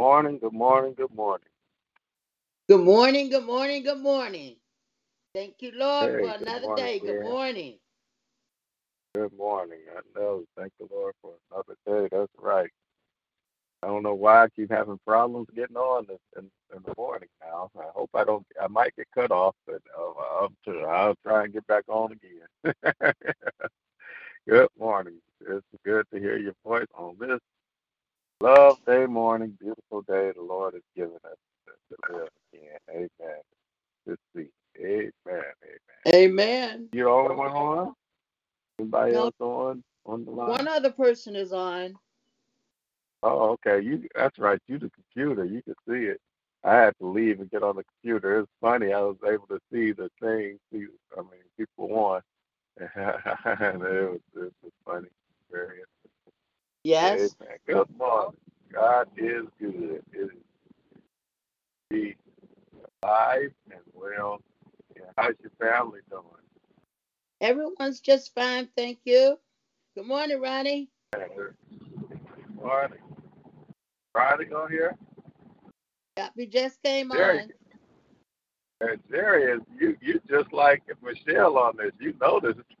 Morning, good morning, good morning. Good morning, good morning, good morning. Thank you, Lord, Hey, for good another morning, day. Good morning. Good morning. I know. Thank the Lord for another day. That's right. I don't know why I keep having problems getting on this in, in the morning now. I hope I don't. I might get cut off, but uh, I'll, try- I'll try and get back on again. good morning. It's good to hear your voice on this love day morning, beautiful day the Lord has given us to to live again. Amen. This week. Amen. Amen. Amen. You're the only one on? Anybody No, else on on the line? one other person is on. Oh, okay. You that's right. You the computer. You can see it. I had to leave and get on the computer. It's funny. I was able to see the thing. See, I mean, people on. and it was, it was funny. Very Yes. Amen. Good morning. God is good. It is be alive and well. And how's your family doing? Everyone's just fine. Thank you. Good morning, Ronnie. Good morning. Ronnie on here? Yep, you just came Jerry. on. And Jerry is you. You just like Michelle on this. You noticed.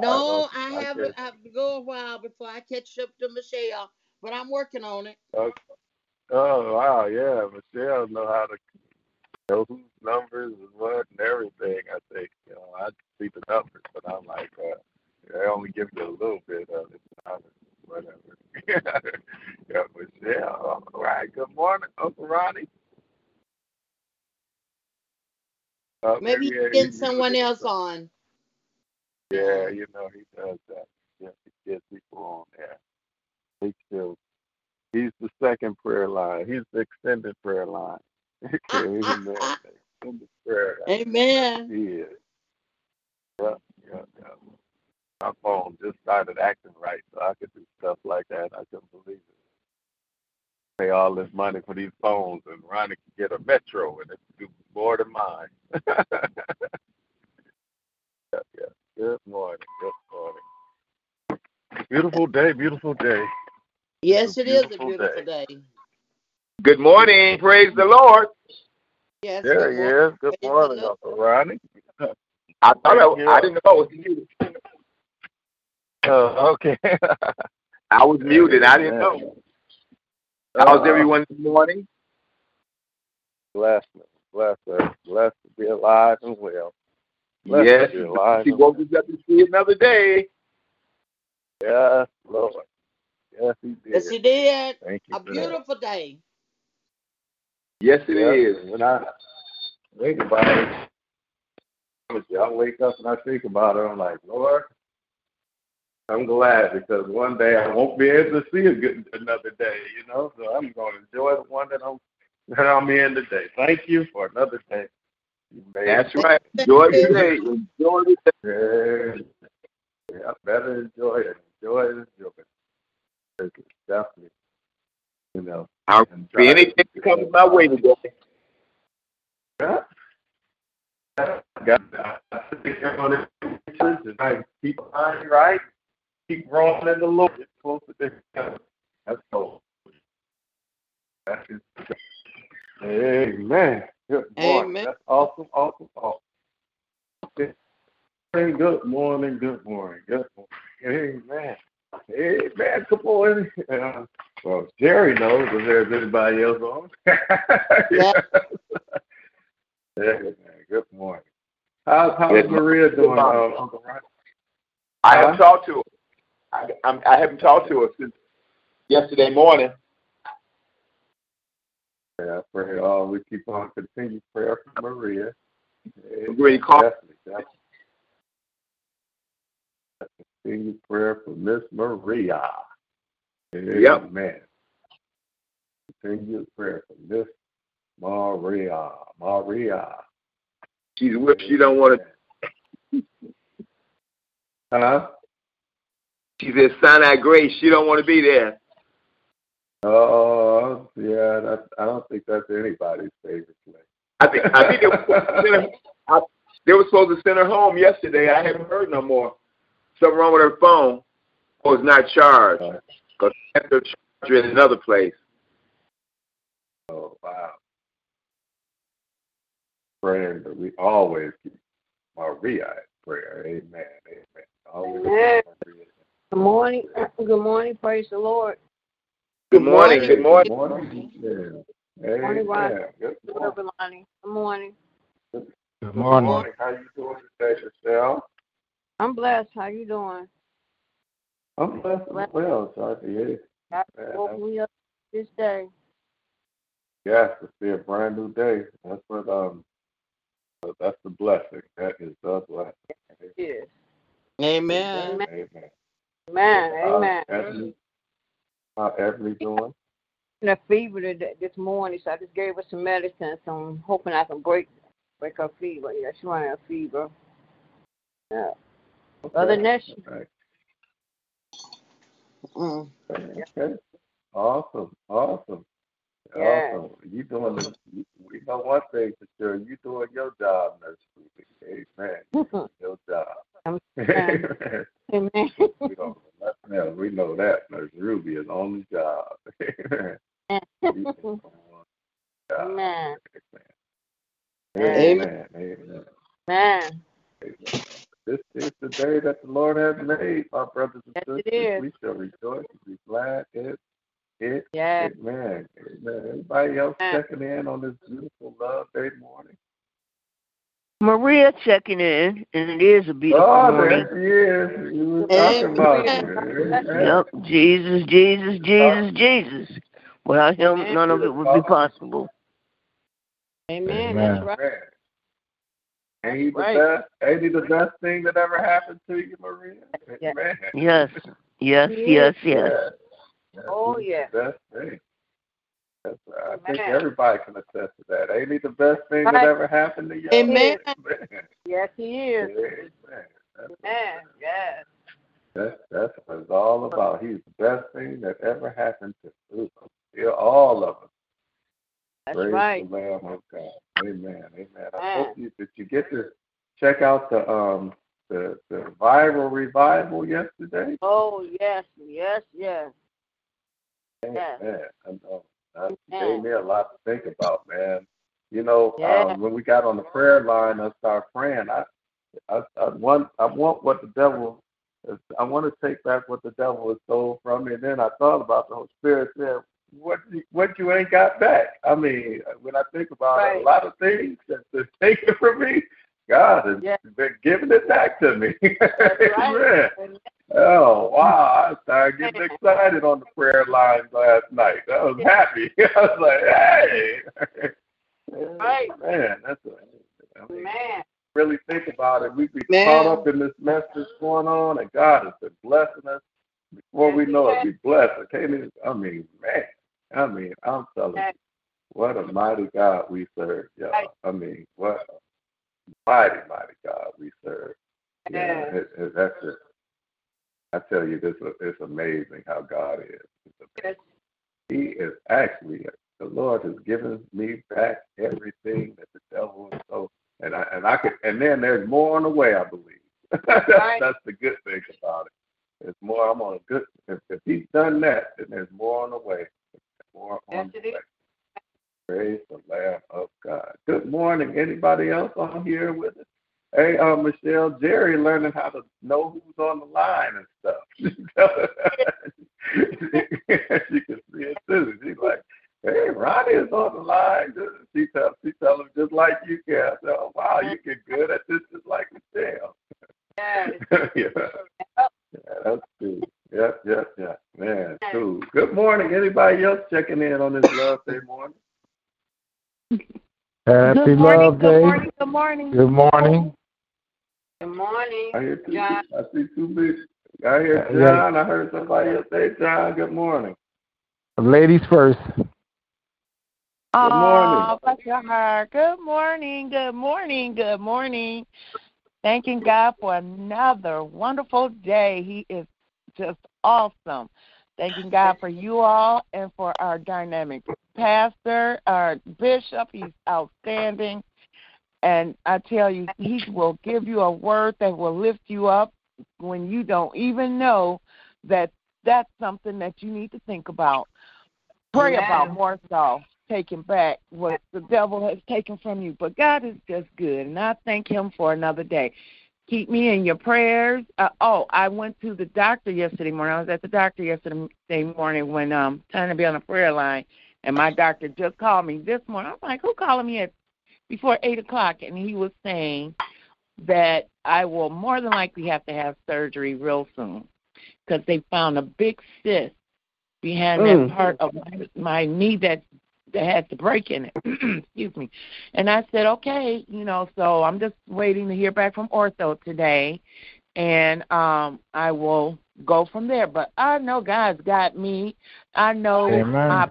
No, I I haven't. I have to go a while before I catch up to Michelle, but I'm working on it. Okay. Oh wow, yeah. Michelle know how to know whose numbers and what and everything. I think you know I see the numbers, but I'm like, uh, they only give you a little bit of it. Whatever. yeah, Michelle. All right. Good morning, Uncle Ronnie. Uh, Maybe you maybe can get someone else on. Yeah, you know he does that. Yeah, he gets people on there. He still. He's the second prayer line. He's the extended prayer line. Amen. Extended prayer line. Amen. He is. Yeah, yeah, yeah. My phone just started acting right, so I could do stuff like that. I couldn't believe it. Pay all this money for these phones, and Ronnie can get a Metro, and it's do more than mine. yeah, yeah. Good morning. Good morning. Beautiful day. Beautiful day. Yes, it is a beautiful beautiful day. Good morning. Praise the Lord. Yes. There good he morning. is. Good morning, Uncle Ronnie. I thought Thank I, you. I didn't know I was muted. Oh, okay. I was muted. I didn't know. How's Uh, everyone this morning? Blessed, blessed, blessed to be alive and well. Blessed yes. to be alive He and woke us up to see another day. Yes, Lord. Yes, he did. Yes, he did. Thank you A for that. beautiful day. Yes, it is. Yeah, When I think about it, honestly, I wake up and I think about it. I'm like, Lord, I'm glad because one day I won't be able to see a good another day. You know, so I'm going to enjoy the one that I'm that I'm in today. Thank you for another day. You made That's right. Enjoy the day. Enjoy the day. Yeah, yeah, better enjoy it. Enjoy it. Enjoy it. It's definitely, you know. I'll be try to anything keep my way today. Yeah. Got I think I'm gonna and I keep on right, keep growing in the Lord. Get closer to Him. That's all. That is Amen. Good morning. Amen. That's awesome, awesome, awesome. Hey, Good morning, good morning, good morning. Amen. Amen. Come on. Uh, well, Jerry knows if there's anybody else on. Yeah. Amen. Good morning. How's, how's Good Maria doing, uh, Uncle Ron? I haven't Huh? talked to her. I, I'm, I haven't talked to her since yesterday morning. I pray all we keep on continued prayer for Maria. Maria, call- Definitely, definitely. Continued prayer for Miss Maria. Yep. Amen. Continued prayer for Miss Maria. Maria. She's whipped. She don't want to. Huh? She She's "Sign Sinai Grace. She don't want to be there. Oh, yeah. That, I don't think that's anybody's favorite place. I think I think they were, supposed to send her, I, they were supposed to send her home yesterday. I haven't heard no more. Something wrong with her phone. Or it's not charged. Because in another place. Oh wow. Praying that we always keep Maria in prayer. Amen. Amen. Always Amen. Good morning. Good morning. Praise the Lord. Good morning. Good morning. Good morning. Yeah. morning, Ron. Good Good morning. morning. Good morning. Good Good morning. morning. How you doing today, Michelle? I'm blessed. How you doing? I'm blessed as well, sorry to hear. God Yeah, woke me up this day. Yes, it's be a brand new day. That's what um that's the blessing. That is the blessing. Yes. Amen. Amen. Amen. Amen. How's Amen. Ebony, how Ebony doing? In a fever today, this morning, so I just gave her some medicine. So I'm hoping I can break break her fever. Yeah, she's running a fever. Yeah. Other than that, she, Okay. Mm. Okay. Awesome. Awesome. Yeah. Awesome. You doing the you, we know one thing for sure. You doing your job, Nurse Amen. Your job. I'm- Amen. Amen. we don't know. We know that Nurse Ruby is on the job. Amen. You is on the job. Amen. Amen. Amen. Amen. Amen. This is the day that the Lord has made, my brothers and Yes, sisters. We shall rejoice and be glad in it. Yeah. Amen. Amen. Anybody else Amen. checking in on this beautiful love day morning? Maria checking in, and it is a beautiful Oh, morning. there she is. We were talking about you. Amen. Yep, Jesus, Jesus, Jesus, Jesus. Without him, none of it would be possible. Amen. Amen. That's right. Man. Ain't he the Right. best? Ain't he the best thing that ever happened to you, Maria? Yeah. Man. Yes, yes, yes, yes. Yes, Oh, he's yeah. The best thing. That's, I think everybody can attest to that. Ain't he the best thing Right. that ever happened to you? Amen. Man. Yes, he is. Amen. That's, Amen. Yes. that's, that's what it's all about. He's the best thing that ever happened to us. All of us. That's Praise right. the Lamb of God. Amen. Amen. I hope you, did you get to check out the um the the Bible revival yesterday? Oh, yes, yes, yes. Yes. I know. That gave me a lot to think about, man. You know, Yeah. um, when we got on the prayer line and started praying, I, I, I want, I want what the devil, Is, I want to take back what the devil has stole from me. And then I thought about the Holy Spirit said, what, you, what you ain't got back. I mean, when I think about it, a lot of things that's been taken from me, God has Yeah. been giving it back to me. Right. Oh wow! I started getting excited on the prayer lines last night. I was happy. I was like, "Hey, Right. man, that's a, I mean, Man. really think about it. We be Man. caught up in this mess that's going on, and God has been blessing us. Before we know it, we blessed. I can't even. I mean, man. I mean, I'm telling you, what a mighty God we serve, y'all. Right. I mean, what a mighty, mighty God we serve. Yeah, it, it, that's just, I tell you, this it's amazing how God is. It's amazing. Yes. He is actually the Lord has given me back everything that the devil has so and I and I could and then there's more on the way, I believe. that's, Right. that's the good thing about it. There's more I'm on a good if, if he's done that, then there's more on the way. More on Yes, the way. Praise the Lamb of God. Good morning. Anybody else on here with us? Hey, uh, Michelle, Jerry learning how to know who's on the line and stuff. she can see it too. She's like, "Hey, Ronnie is on the line." She tell she tell him just like you can. "Oh wow, you get good at this just like Michelle." Yes. yeah. yeah, that's cool. Yep, yep, yep. Man, cool. Good morning. Anybody else checking in on this Love Day morning? Happy Good morning, Love good Day. morning, good morning. Good morning. Good morning. I hear two. John. I see two big. I hear uh, Yeah. John. I heard somebody else say John. Good morning. Ladies first. Good morning. Oh, bless your heart. Good morning, good morning, good morning. Thanking God for another wonderful day. He is just awesome. Thanking God for you all and for our dynamic pastor, our bishop. He's outstanding. And I tell you, he will give you a word that will lift you up when you don't even know that that's something that you need to think about. Pray Amen. about more so taking back what the devil has taken from you. But God is just good, and I thank Him for another day. Keep me in your prayers. Uh, oh, I went to the doctor yesterday morning. I was at the doctor yesterday morning when um trying to be on a prayer line, and my doctor just called me this morning. I was like, "Who calling me at before eight o'clock?" And he was saying that I will more than likely have to have surgery real soon because they found a big cyst behind Mm. that part of my, my knee that that had the break in it. Excuse me. And I said, okay, you know, so I'm just waiting to hear back from ortho today, and um I will go from there. But I know God's got me. I know Amen. my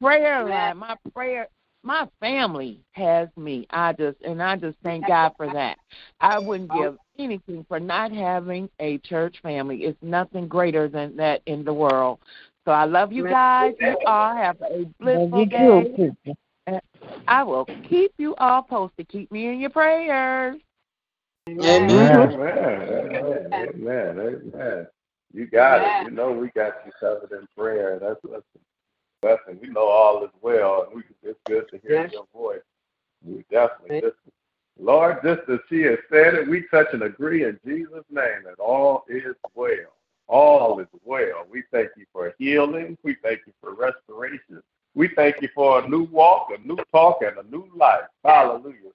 prayer line, my prayer, my family has me. I just and I just thank God for that. I wouldn't give anything for not having a church family. It's nothing greater than that in the world. So I love you guys. You all have a blissful day. I will keep you all posted. Keep me in your prayers. Amen. Amen. Amen. Amen. Amen. You got it. You know we got you covered in prayer. That's that's a blessing. We know all is well, and we it's good to hear Yes. your voice. We definitely just Lord, just as she has said it, we touch and agree in Jesus' name that all is well. All is well. We thank you for healing. We thank you for restoration. We thank you for a new walk, a new talk, and a new life. Hallelujah.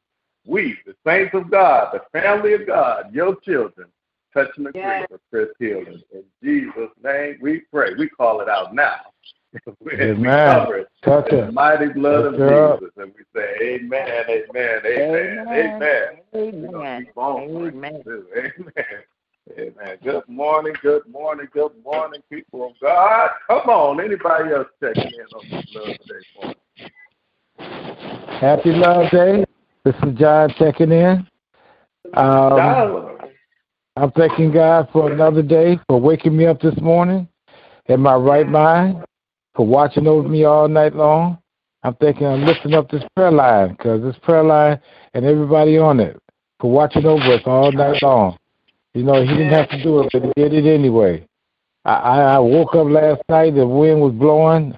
We, the saints of God, the family of God, your children, touch and agree Yes. for Chris healing. In Jesus' name, we pray. We call it out now. we cover it Touch in the mighty blood of Lift her up. Jesus. And we say, Amen, amen, amen, amen. We're gonna Amen. keep on praying, Amen. Amen. Amen. Good morning, good morning, good morning, people of God. Come on, anybody else checking in on this love today morning? Happy Love Day. This is John checking in. Um, I'm thanking God for another day, for waking me up this morning in my right mind, for watching over me all night long. I'm thinking I'm lifting up this prayer line because this prayer line and everybody on it for watching over us all night long. You know, he didn't have to do it, but he did it anyway. I, I, I woke up last night, the wind was blowing,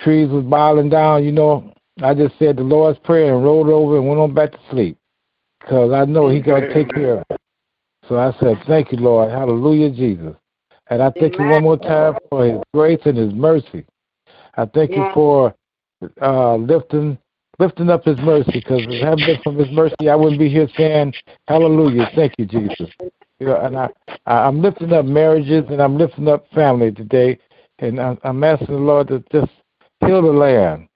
trees was bowing down. You know, I just said the Lord's Prayer and rolled over and went on back to sleep because I know He going to take care of it. So I said, Thank you, Lord. Hallelujah, Jesus. And I thank you one more time for His grace and His mercy. I thank you for uh, lifting lifting up His mercy because if it hadn't been from His mercy, I wouldn't be here saying, Hallelujah. Thank you, Jesus. You know, and I, I I'm lifting up marriages and I'm lifting up family today, and I'm, I'm asking the Lord to just heal the land.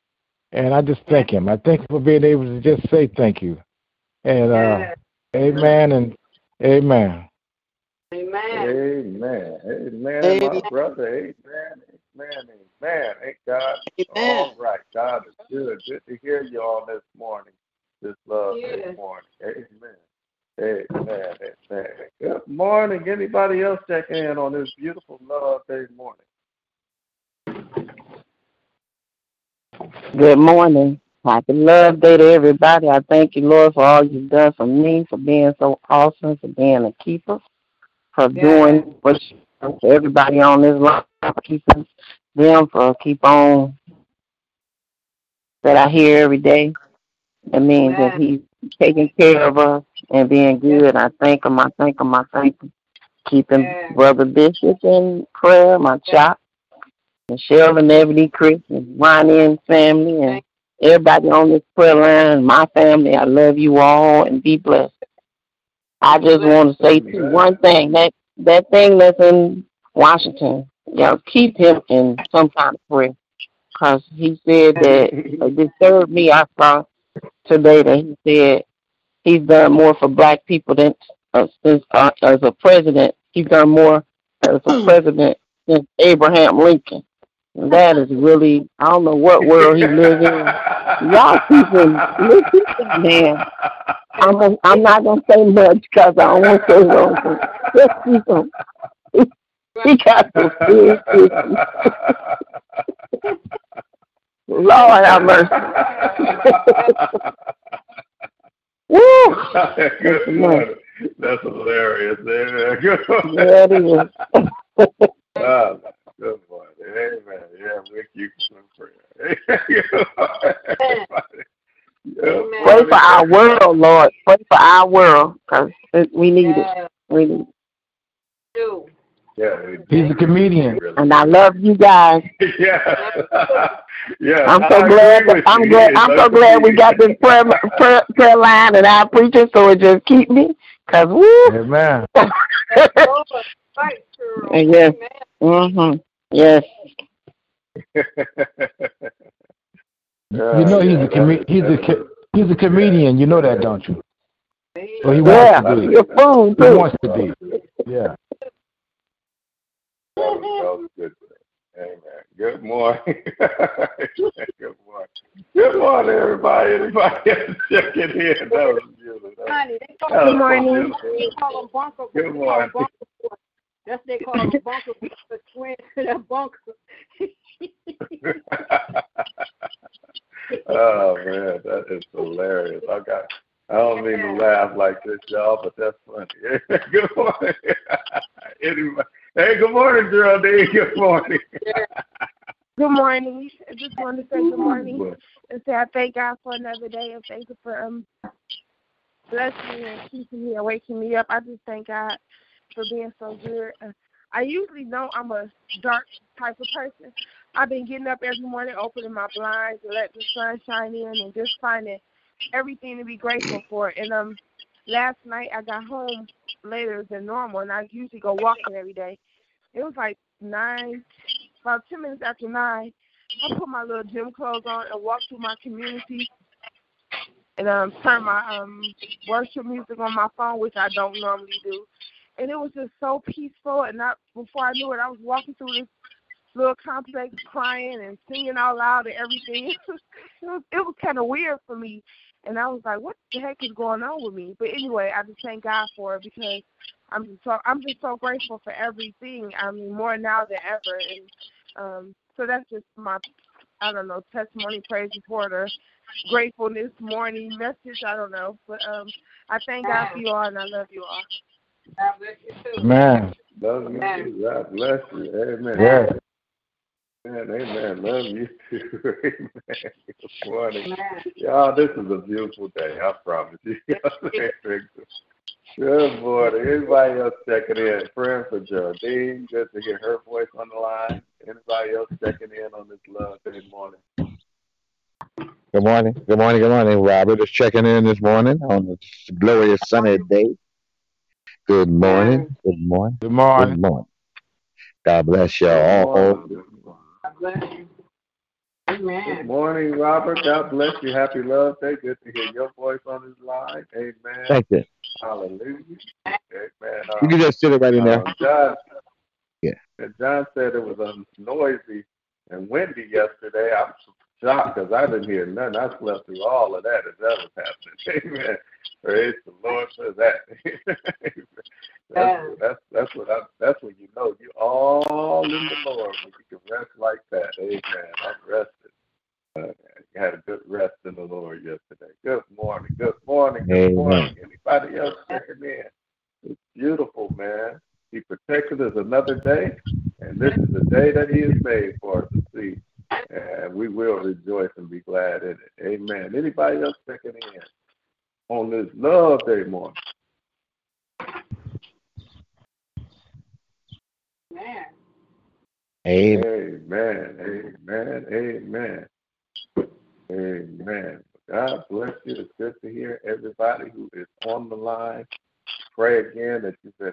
And I just thank Him. I thank you for being able to just say thank you. And uh, Yes. Amen and Amen. Amen. Amen. Amen, Amen. my brother. Amen. Amen. Amen. Ain't God Amen. all right? God is good. Good to hear you all this morning. This love this morning. Amen. Amen. Amen. Good morning. Anybody else checking in on this beautiful love day morning? Good morning. Happy Love Day to everybody. I thank you, Lord, for all you've done for me, for being so awesome, for being a keeper, for Yes. doing what you do for everybody on this line, for keeping them, for keep on that I hear every day. It means that He's taking care of us and being good. I thank Him. I thank Him. I thank Him. Keeping Yes. Brother Bishop in prayer, my chop, Michelle and Ebony, Chris, and Ronnie and family, and everybody on this prayer line, my family. I love you all and be blessed. I just want to say too, one thing that that thing that's in Washington, y'all keep him in some kind of prayer, cause he said that it disturbed me. I saw today that he said he's done more for black people than uh, since uh, as a president. He's done more as a president than Abraham Lincoln. And that is really I don't know what world he lives in. Y'all him listen man. I'm gonna, I'm not gonna say much because I don't want to say wrong. Just keep him. He got some issues. Lord have mercy. Woo! Good Lord. That's hilarious. Amen. Good Lord. Yeah, it is. oh, good Lord. Amen. Yeah, we you, in prayer. Amen. Pray for our world, Lord. Pray for our world because we need yeah. it. We need it do. Yeah, He's a comedian. really- And I love you guys. yeah, yeah. I'm so agree glad. with I'm you. glad. I'm a so glad we got this prayer prayer, prayer line and our preacher, so it just keep me. Cause woo. Amen. Lord, fight, girl. And yes. Amen. Mhm. Yes. You know he's a com- that is- he's a co- he's a comedian. You know that, don't you? Or he Yeah. wants to be. You're fool He wants to be. Yeah. That was, that good. Amen. Good morning. good morning. Good morning, everybody. Anybody else checking in? That was beautiful. Honey, they call that was them so morning. They call them bunker. Good they call them morning. That's they call them bunker the twins to bunker. oh man, that is hilarious. I got. I don't mean to laugh like this, y'all, but that's funny. good morning. anyway, hey, good morning, Geraldine. Good morning. Good morning. I just wanted to say good morning and say I thank God for another day and thank you for um blessing me and keeping me and waking me up. I just thank God for being so good. Uh, I usually know I'm a dark type of person. I've been getting up every morning, opening my blinds and let the sun shine in and just finding everything to be grateful for. And um last night I got home later than normal and I usually go walking every day. It was like nine about ten minutes after nine, I put my little gym clothes on and walked through my community and um turn my um worship music on my phone, which I don't normally do. And it was just so peaceful and not before I knew it I was walking through this little complex crying and singing out loud and everything. It was, it was kinda weird for me. And I was like, What the heck is going on with me? But anyway, I just thank God for it because I'm just so I'm just so grateful for everything. I mean, more now than ever. And um, so that's just my I don't know testimony, praise report, or gratefulness morning message. I don't know, but um, I thank God for you all, and I love you all. God bless you too. Amen. Love you. God bless you. Amen. Yeah. Amen. Amen. Love you too. Amen. Good morning. Amen. Y'all, this is a beautiful day. I promise you. Good morning. Anybody else checking in? Praying for Geraldine. Good to hear her voice on the line. Anybody else checking in on this love day morning? Good morning. Good morning. Good morning. Robert is checking in this morning on this glorious sunny day. Good morning. Good morning. Good morning. Good morning. morning. God bless y'all Good all. Morning. God bless you. Good morning, Robert. God bless you. Happy Love Day. Good to hear your voice on this line. Amen. Thank you. Hallelujah. Amen. You Um, can just sit it right in there. Um, John, Yeah. and John said it was um, noisy and windy yesterday. I'm shocked because I didn't hear nothing. I slept through all of that as that was happening. Amen. Praise the Lord for that. that's, that's that's what I, that's when you know you all in the Lord when you can rest like that. Amen. I'm rested. Uh, you had a good rest in the Lord yesterday. Good morning. Good morning. Good Amen. morning. Anybody else checking in? It's beautiful, man. He protected us another day, and this is the day that He has made for us to see. And we will rejoice and be glad in it. Amen. Anybody else checking in on this love day morning? Amen. Amen. Amen. Amen. Amen. Amen. God bless you. It's good to hear everybody who is on the line. Pray again that you've been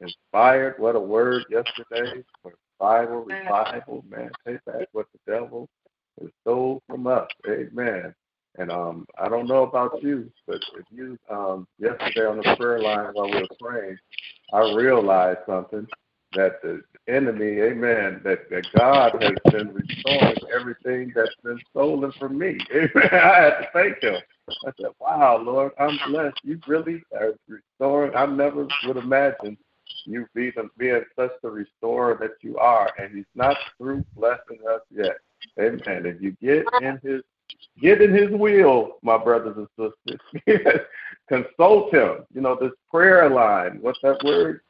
inspired. What a word yesterday for Bible revival, man. Take back what the devil has stole from us. Amen. And um, I don't know about you, but if you um, yesterday on the prayer line while we were praying, I realized something that the enemy, amen, that, that God has been restoring everything that's been stolen from me. Amen. I had to thank him. I said, Wow, Lord, I'm blessed. You really are restoring. I never would imagine you being, being such the restorer that you are. And he's not through blessing us yet. Amen. If you get in his get in his will, my brothers and sisters. Consult him. You know, this prayer line, what's that word?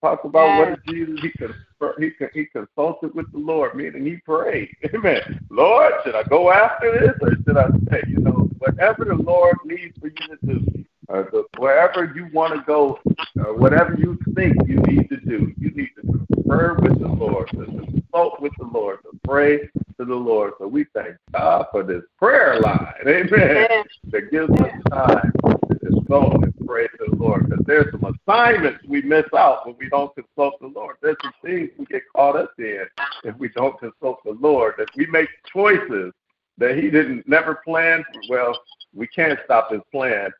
Talk about what Jesus he con- he he consulted with the Lord, meaning he prayed. Amen. Lord, should I go after this or should I say, you know, whatever the Lord needs for you to do, uh, the, wherever you want to go, uh, whatever you think you need to do, you need to confer with the Lord, to consult with the Lord, to pray to the Lord. So we thank God for this prayer line, amen, that gives us time to consult and pray to the Lord. Because there's some assignments we miss out when we don't consult the Lord. There's some things we get caught up in if we don't consult the Lord, that we make choices that He didn't never plan. Well, we can't stop His plan.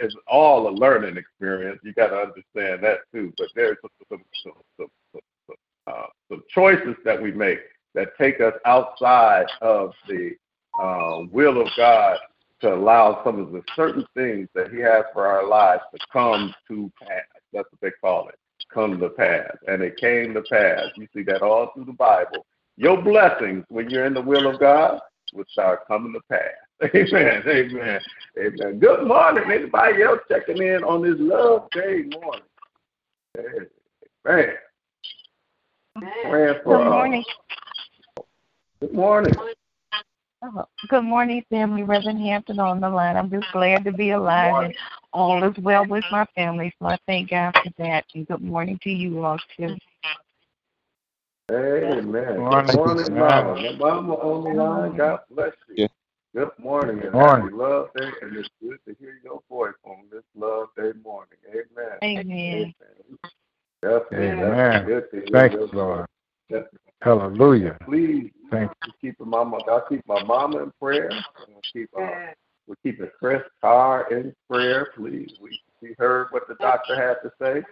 It's all a learning experience. You got to understand that too. But there's some, some, some, some, uh, some choices that we make that take us outside of the uh, will of God to allow some of the certain things that He has for our lives to come to pass. That's what they call it, come to pass. And it came to pass. You see that all through the Bible. Your blessings, when you're in the will of God, will start coming to pass. Amen. Amen. Amen. Good morning. Anybody else checking in on this love day morning? Amen. Praying for, Good morning. Uh, good morning. Oh, good morning, family. Reverend Hampton on the line. I'm just glad to be alive and all is well with my family. So I thank God for that. And good morning to you all too. Amen. Good morning, Mama. Mama on the line. God bless you. Yeah. Good morning and morning. happy love day, and it's good to hear your voice on this love day morning. Amen. Amen. Definitely, Amen. Good to hear Thank you, Lord. Definitely. Hallelujah. Please, Thank you. keep mama. I'll keep my mama in prayer. We'll keep uh, we keep Chris Carr in prayer. Please, we we heard what the doctor had to say,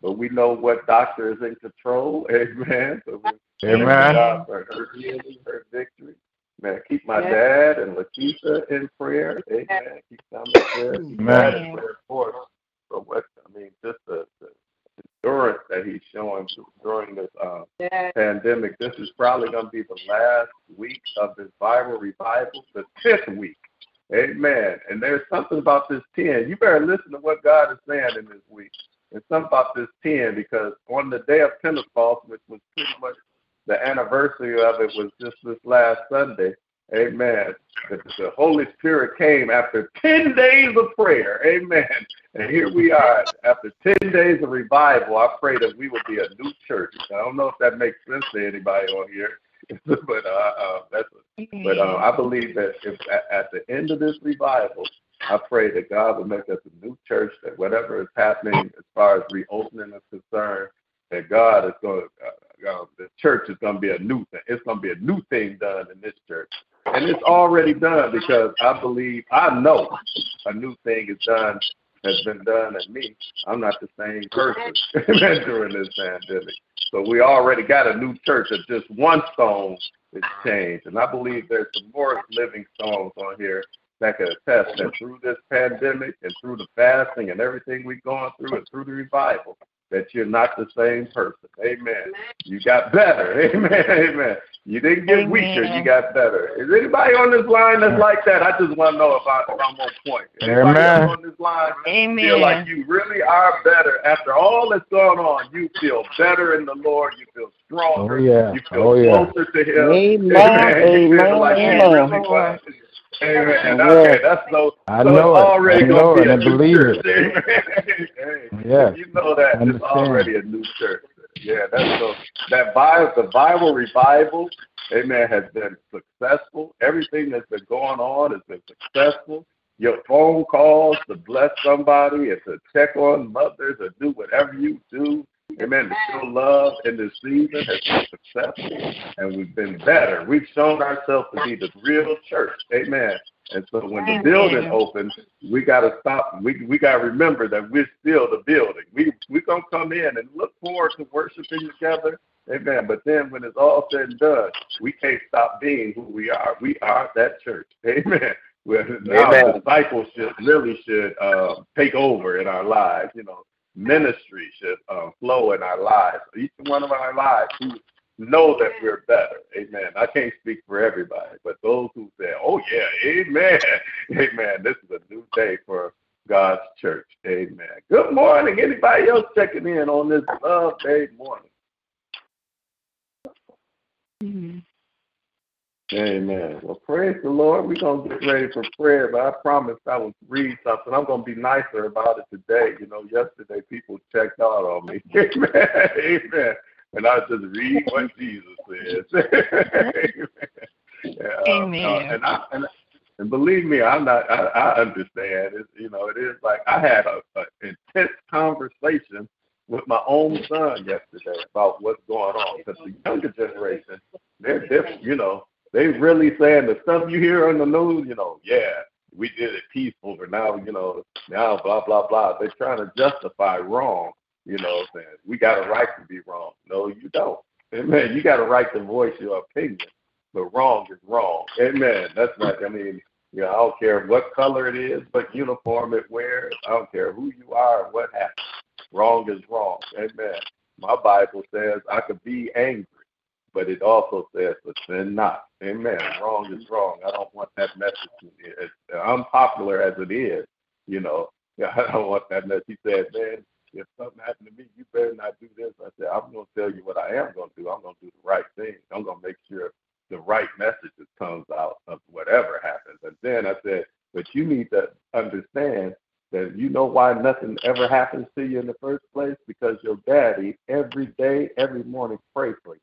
but we know what doctor is in control. Amen. So we Amen. God for her healing, her victory. Man, keep my dad and Lakeisha in prayer. Amen. Keep them in prayer. Keep Amen. in prayer for us. What I mean, just the, the endurance that he's showing during this uh, pandemic. This is probably going to be the last week of this Bible revival, the fifth week. Amen. And there's something about this 10. You better listen to what God is saying in this week. There's something about this 10 because on the day of Pentecost, which was pretty much the anniversary of it was just this last Sunday. Amen. The Holy Spirit came after 10 days of prayer. Amen. And here we are after 10 days of revival. I pray that we will be a new church. I don't know if that makes sense to anybody on here, but uh, uh, that's but uh, I believe that if at the end of this revival, I pray that God will make us a new church. That whatever is happening as far as reopening is concerned, that God is going to uh, the church is going to be a new thing. It's going to be a new thing done in this church. And it's already done because I believe, I know a new thing is done, has been done in me. I'm not the same person during this pandemic. So we already got a new church of just one stone is changed. And I believe there's some more living stones on here that can attest that through this pandemic and through the fasting and everything we've gone through and through the revival, that you're not the same person. Amen. You got better. Amen. Amen. You didn't get Amen. weaker. You got better. Is anybody on this line that's like that? I just want to know if, I, am on point. Anybody Amen. on this line Amen. feel like you really are better after all that's going on? You feel better in the Lord. You feel stronger. Oh, yeah. You feel oh, yeah. closer to Him. Amen. Amen. You feel like you really was. Amen. Okay, that's so. I so know already it. I know it. I believe church. it. Amen. Yeah. You know that it's already a new church. Yeah, that's so that Bible, the Bible revival, amen, has been successful. Everything that's been going on has been successful. Your phone calls to bless somebody and to check on mothers or do whatever you do, amen, to show love in this season has been successful and we've been better. We've shown ourselves to be the real church, amen. And so when the building opens, we got to stop. We we got to remember that we're still the building. We we're gonna come in and look forward to worshiping together, amen. But then when it's all said and done, we can't stop being who we are. We are that church, amen. Where now discipleship really should uh, take over in our lives. You know, ministry should uh, flow in our lives. Each one of our lives, to know that we're better. Amen. I can't speak for everybody, but those who say, oh, yeah, amen, amen, this is a new day for God's church. Amen. Good morning. Anybody else checking in on this love day morning? Mm-hmm. Amen. Well, praise the Lord. We're going to get ready for prayer, but I promised I would read something. I'm going to be nicer about it today. You know, yesterday people checked out on me. Amen. Amen. And I just read what Jesus says. Amen. Amen. Uh, and, I, and, and believe me, I'm not. I, I understand. It's, you know, it is like I had a, a intense conversation with my own son yesterday about what's going on because the younger generation, they're different. You know, they really saying the stuff you hear on the news, you know, yeah, we did it peaceful, but now, you know, now blah blah blah. They're trying to justify wrong. You know, saying we got a right to be wrong. No, you don't. Amen. You got a right to voice your opinion, but wrong is wrong. Amen. That's not. I mean, you know, I don't care what color it is, what uniform it wears. I don't care who you are, what happened. Wrong is wrong. Amen. My Bible says I could be angry but it also says, but sin not. Amen. Wrong is wrong. I don't want that message. As unpopular as it is, you know, I don't want that message. He said, man, if something happened to me, you better not do this. I said, I'm going to tell you what I am going to do. I'm going to do the right thing. I'm going to make sure the right message comes out of whatever happens. And then I said, but you need to understand that you know why nothing ever happens to you in the first place? Because your daddy every day, every morning pray for you.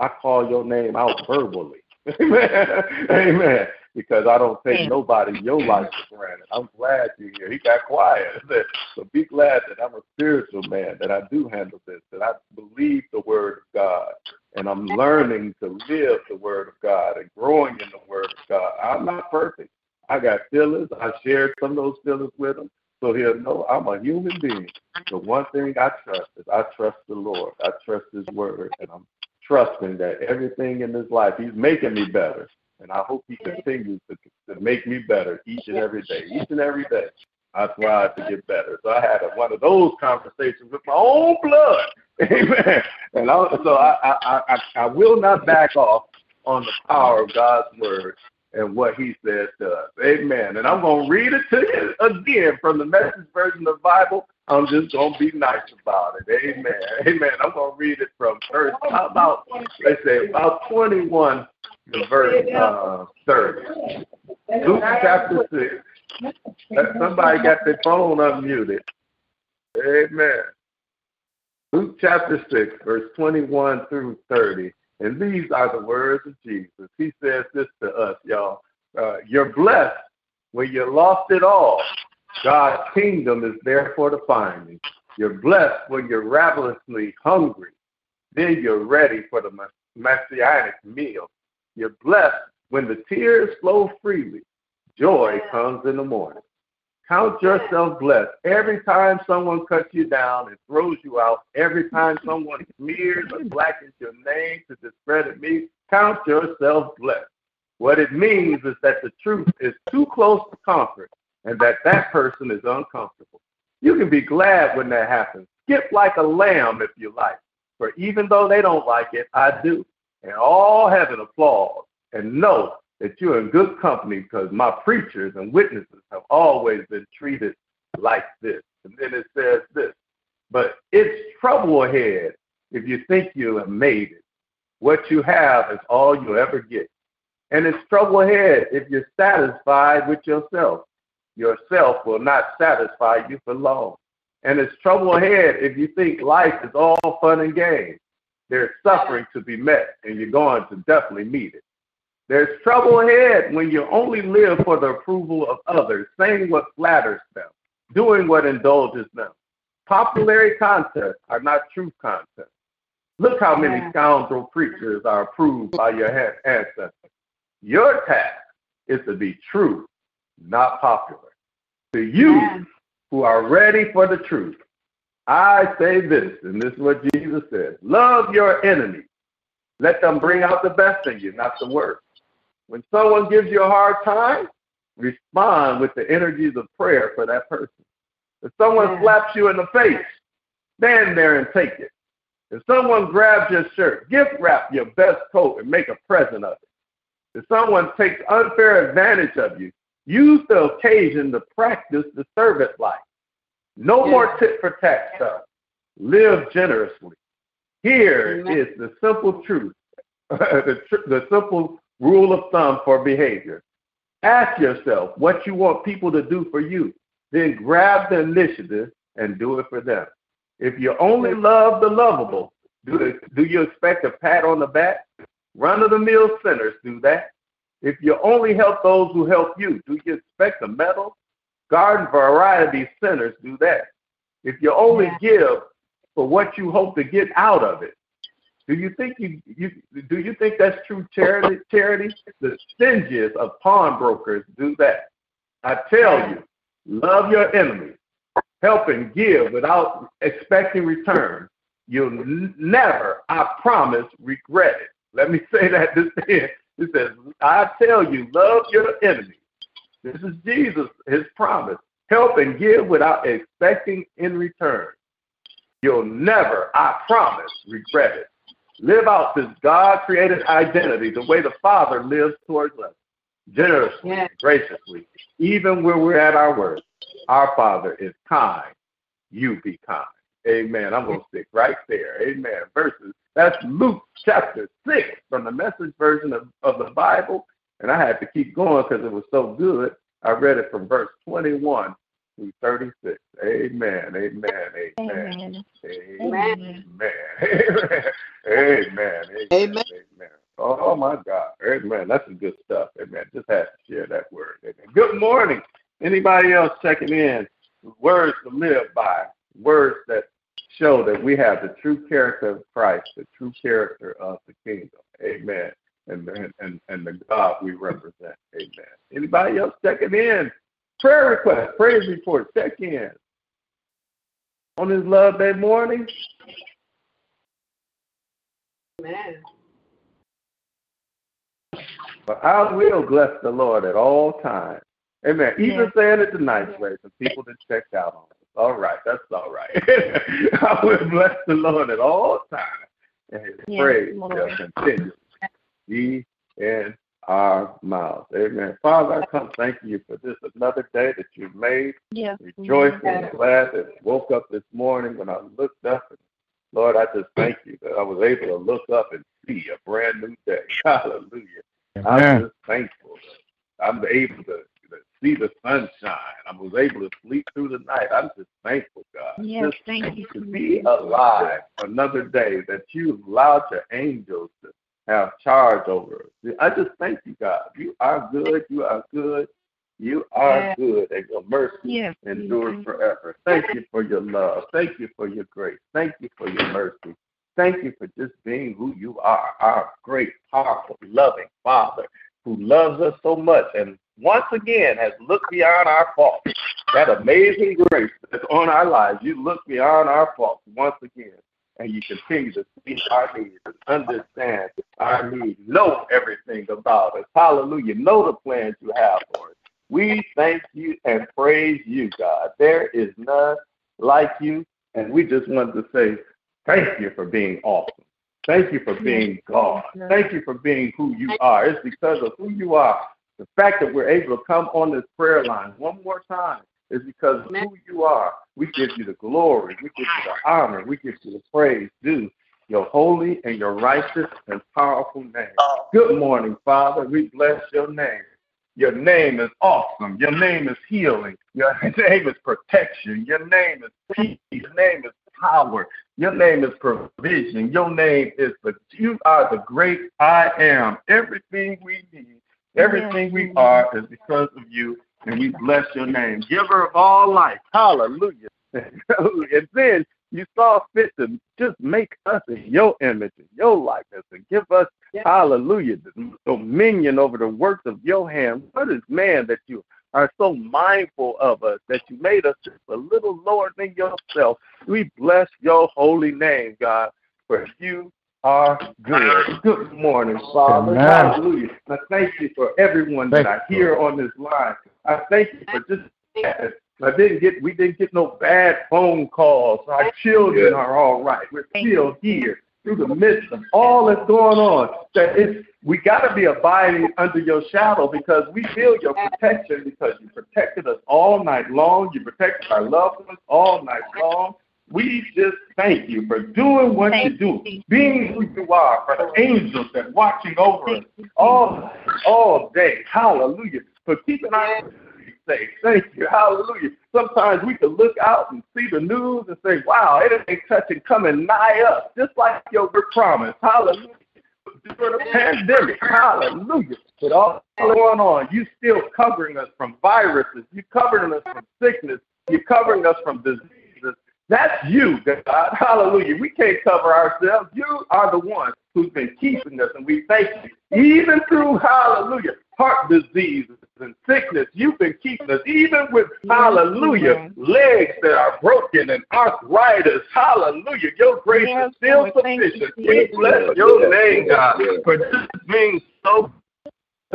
I call your name out verbally. Amen. Amen. Because I don't take nobody your life for granted. I'm glad you're here. He got quiet. so be glad that I'm a spiritual man, that I do handle this, that I believe the word of God. And I'm learning to live the word of God and growing in the word of God. I'm not perfect. I got feelings. I shared some of those feelings with him. So he'll know I'm a human being. The one thing I trust is I trust the Lord. I trust his word. And I'm trusting that everything in this life, He's making me better. And I hope He continues to, to make me better each and every day. Each and every day, I strive to get better. So I had a, one of those conversations with my own blood. Amen. And I, so I, I, I, I will not back off on the power of God's word and what he says to us. Amen. And I'm going to read it to you again from the message version of the Bible. I'm just to be nice about it. Amen. Amen. I'm to read it from verse, how about, let's say, about 21 to verse uh, 30. Luke chapter 6. Somebody got their phone unmuted. Amen. Luke chapter 6, verse 21 through 30. And these are the words of Jesus. He says this to us, y'all. Uh, you're blessed when you lost it all. God's kingdom is there for the finding. You're blessed when you're ravenously hungry. Then you're ready for the messianic meal. You're blessed when the tears flow freely. Joy comes in the morning. Count yourself blessed. Every time someone cuts you down and throws you out, every time someone smears or blackens your name to discredit me, count yourself blessed. What it means is that the truth is too close to comfort and that that person is uncomfortable. You can be glad when that happens. Skip like a lamb if you like. For even though they don't like it, I do. And all heaven applauds. And know that you're in good company because my preachers and witnesses have always been treated like this. And then it says this, but it's trouble ahead if you think you have made it. What you have is all you ever get. And it's trouble ahead if you're satisfied with yourself. Yourself will not satisfy you for long. And it's trouble ahead if you think life is all fun and games. There's suffering to be met, and you're going to definitely meet it. There's trouble ahead when you only live for the approval of others, saying what flatters them, doing what indulges them. Popularity contests are not truth contests. Look how many scoundrel preachers are approved by your ancestors. Your task is to be true, not popular. To you who are ready for the truth, I say this, and this is what Jesus said love your enemies. Let them bring out the best in you, not the worst. When someone gives you a hard time, respond with the energies of prayer for that person. If someone yeah. slaps you in the face, stand there and take it. If someone grabs your shirt, gift wrap your best coat and make a present of it. If someone takes unfair advantage of you, use the occasion to practice the servant life. No yeah. more tit for tat stuff. Live generously. Here Amen. is the simple truth, the, tr- the simple rule of thumb for behavior. Ask yourself what you want people to do for you. Then grab the initiative and do it for them. If you only love the lovable, do, the, do you expect a pat on the back? Run of the mill sinners do that. If you only help those who help you, do you expect a medal? Garden variety sinners do that. If you only yeah. give for what you hope to get out of it, do you think you, you do you think that's true charity? Charity? The stingiest of pawnbrokers do that. I tell you, love your enemies, help and give without expecting return. You'll n- never, I promise, regret it. Let me say that this It says, I tell you, love your enemies. This is Jesus, his promise. Help and give without expecting in return. You'll never, I promise, regret it. Live out this God created identity the way the Father lives towards us, generously, yeah. graciously, even when we're at our worst. Our Father is kind. You be kind. Amen. I'm going to stick right there. Amen. Verses. That's Luke chapter 6 from the message version of, of the Bible. And I had to keep going because it was so good. I read it from verse 21 through 36. Amen. Amen. Amen. Amen. Amen. Amen. Amen. Amen. Amen. Oh my God. Amen. That's some good stuff. Amen. Just have to share that word. Amen. Good morning. Anybody else checking in? Words to live by. Words that show that we have the true character of Christ, the true character of the kingdom. Amen. And, and, and the God we represent. Amen. Anybody else checking in? Prayer request, praise report, check in. On this love day morning. Amen. But I will bless the Lord at all times. Amen. Even saying it nice way, some people that checked out on it. All right, that's all right. I will bless the Lord at all times, and His yes, praise shall continue. Be in our mouths. Amen. Father, I come thank you for this another day that you've made. Yeah. Rejoicing and mm-hmm. glad that I woke up this morning when I looked up. And Lord, I just thank you that I was able to look up and see a brand new day. Hallelujah. Amen. I'm just thankful. I'm able to, to, see the sunshine. I was able to sleep through the night. I'm just thankful, God. Yes, just thank you. To be alive another day that you allowed your angels to have charge over us. I just thank you, God. You are good. You are good. You are good, and your mercy yes. endures forever. Thank you for your love. Thank you for your grace. Thank you for your mercy. Thank you for just being who you are, our great, powerful, loving Father who loves us so much and once again has looked beyond our faults. That amazing grace that's on our lives, you look beyond our faults once again and you continue to see our needs and understand our needs, know everything about us. Hallelujah. Know the plans you have for us. We thank you and praise you, God. There is none like you, and we just want to say thank you for being awesome. Thank you for being God. Thank you for being who you are. It's because of who you are. The fact that we're able to come on this prayer line one more time is because of who you are. We give you the glory. We give you the honor. We give you the praise due your holy and your righteous and powerful name. Oh. Good morning, Father. We bless your name. Your name is awesome. Your name is healing. Your name is protection. Your name is peace. Your name is power. Your name is provision. Your name is the you are the great I am. Everything we need, everything we are is because of you and we bless your name. Giver of all life. Hallelujah. and then you saw fit to just make us in your image and your likeness and give us, hallelujah, dominion over the works of your hand. What is man that you are so mindful of us, that you made us just a little lower than yourself? We bless your holy name, God, for you are good. Good morning, Father. Amen. Hallelujah. I thank you for everyone thank that I hear on this line. I thank you for just I didn't get we didn't get no bad phone calls. Our children are all right. We're still here through the midst of all that's going on. That it's we gotta be abiding under your shadow because we feel your protection because you protected us all night long. You protected our loved ones all night long. We just thank you for doing what you do, being who you are, for the angels that watching over us all, all day. Hallelujah. For keeping our safe. Thank you. Hallelujah. Sometimes we can look out and see the news and say, wow, it ain't touching coming nigh us, just like your promise. Hallelujah. During the pandemic, hallelujah. With all going on, you still covering us from viruses. You covering us from sickness. You're covering us from diseases. That's you, God. Hallelujah. We can't cover ourselves. You are the one who's been keeping us, and we thank you. Even through, hallelujah, heart diseases and sickness, you've been keeping us. Even with, hallelujah, legs that are broken and arthritis, hallelujah, your grace is still sufficient. We bless your name, God, for just being so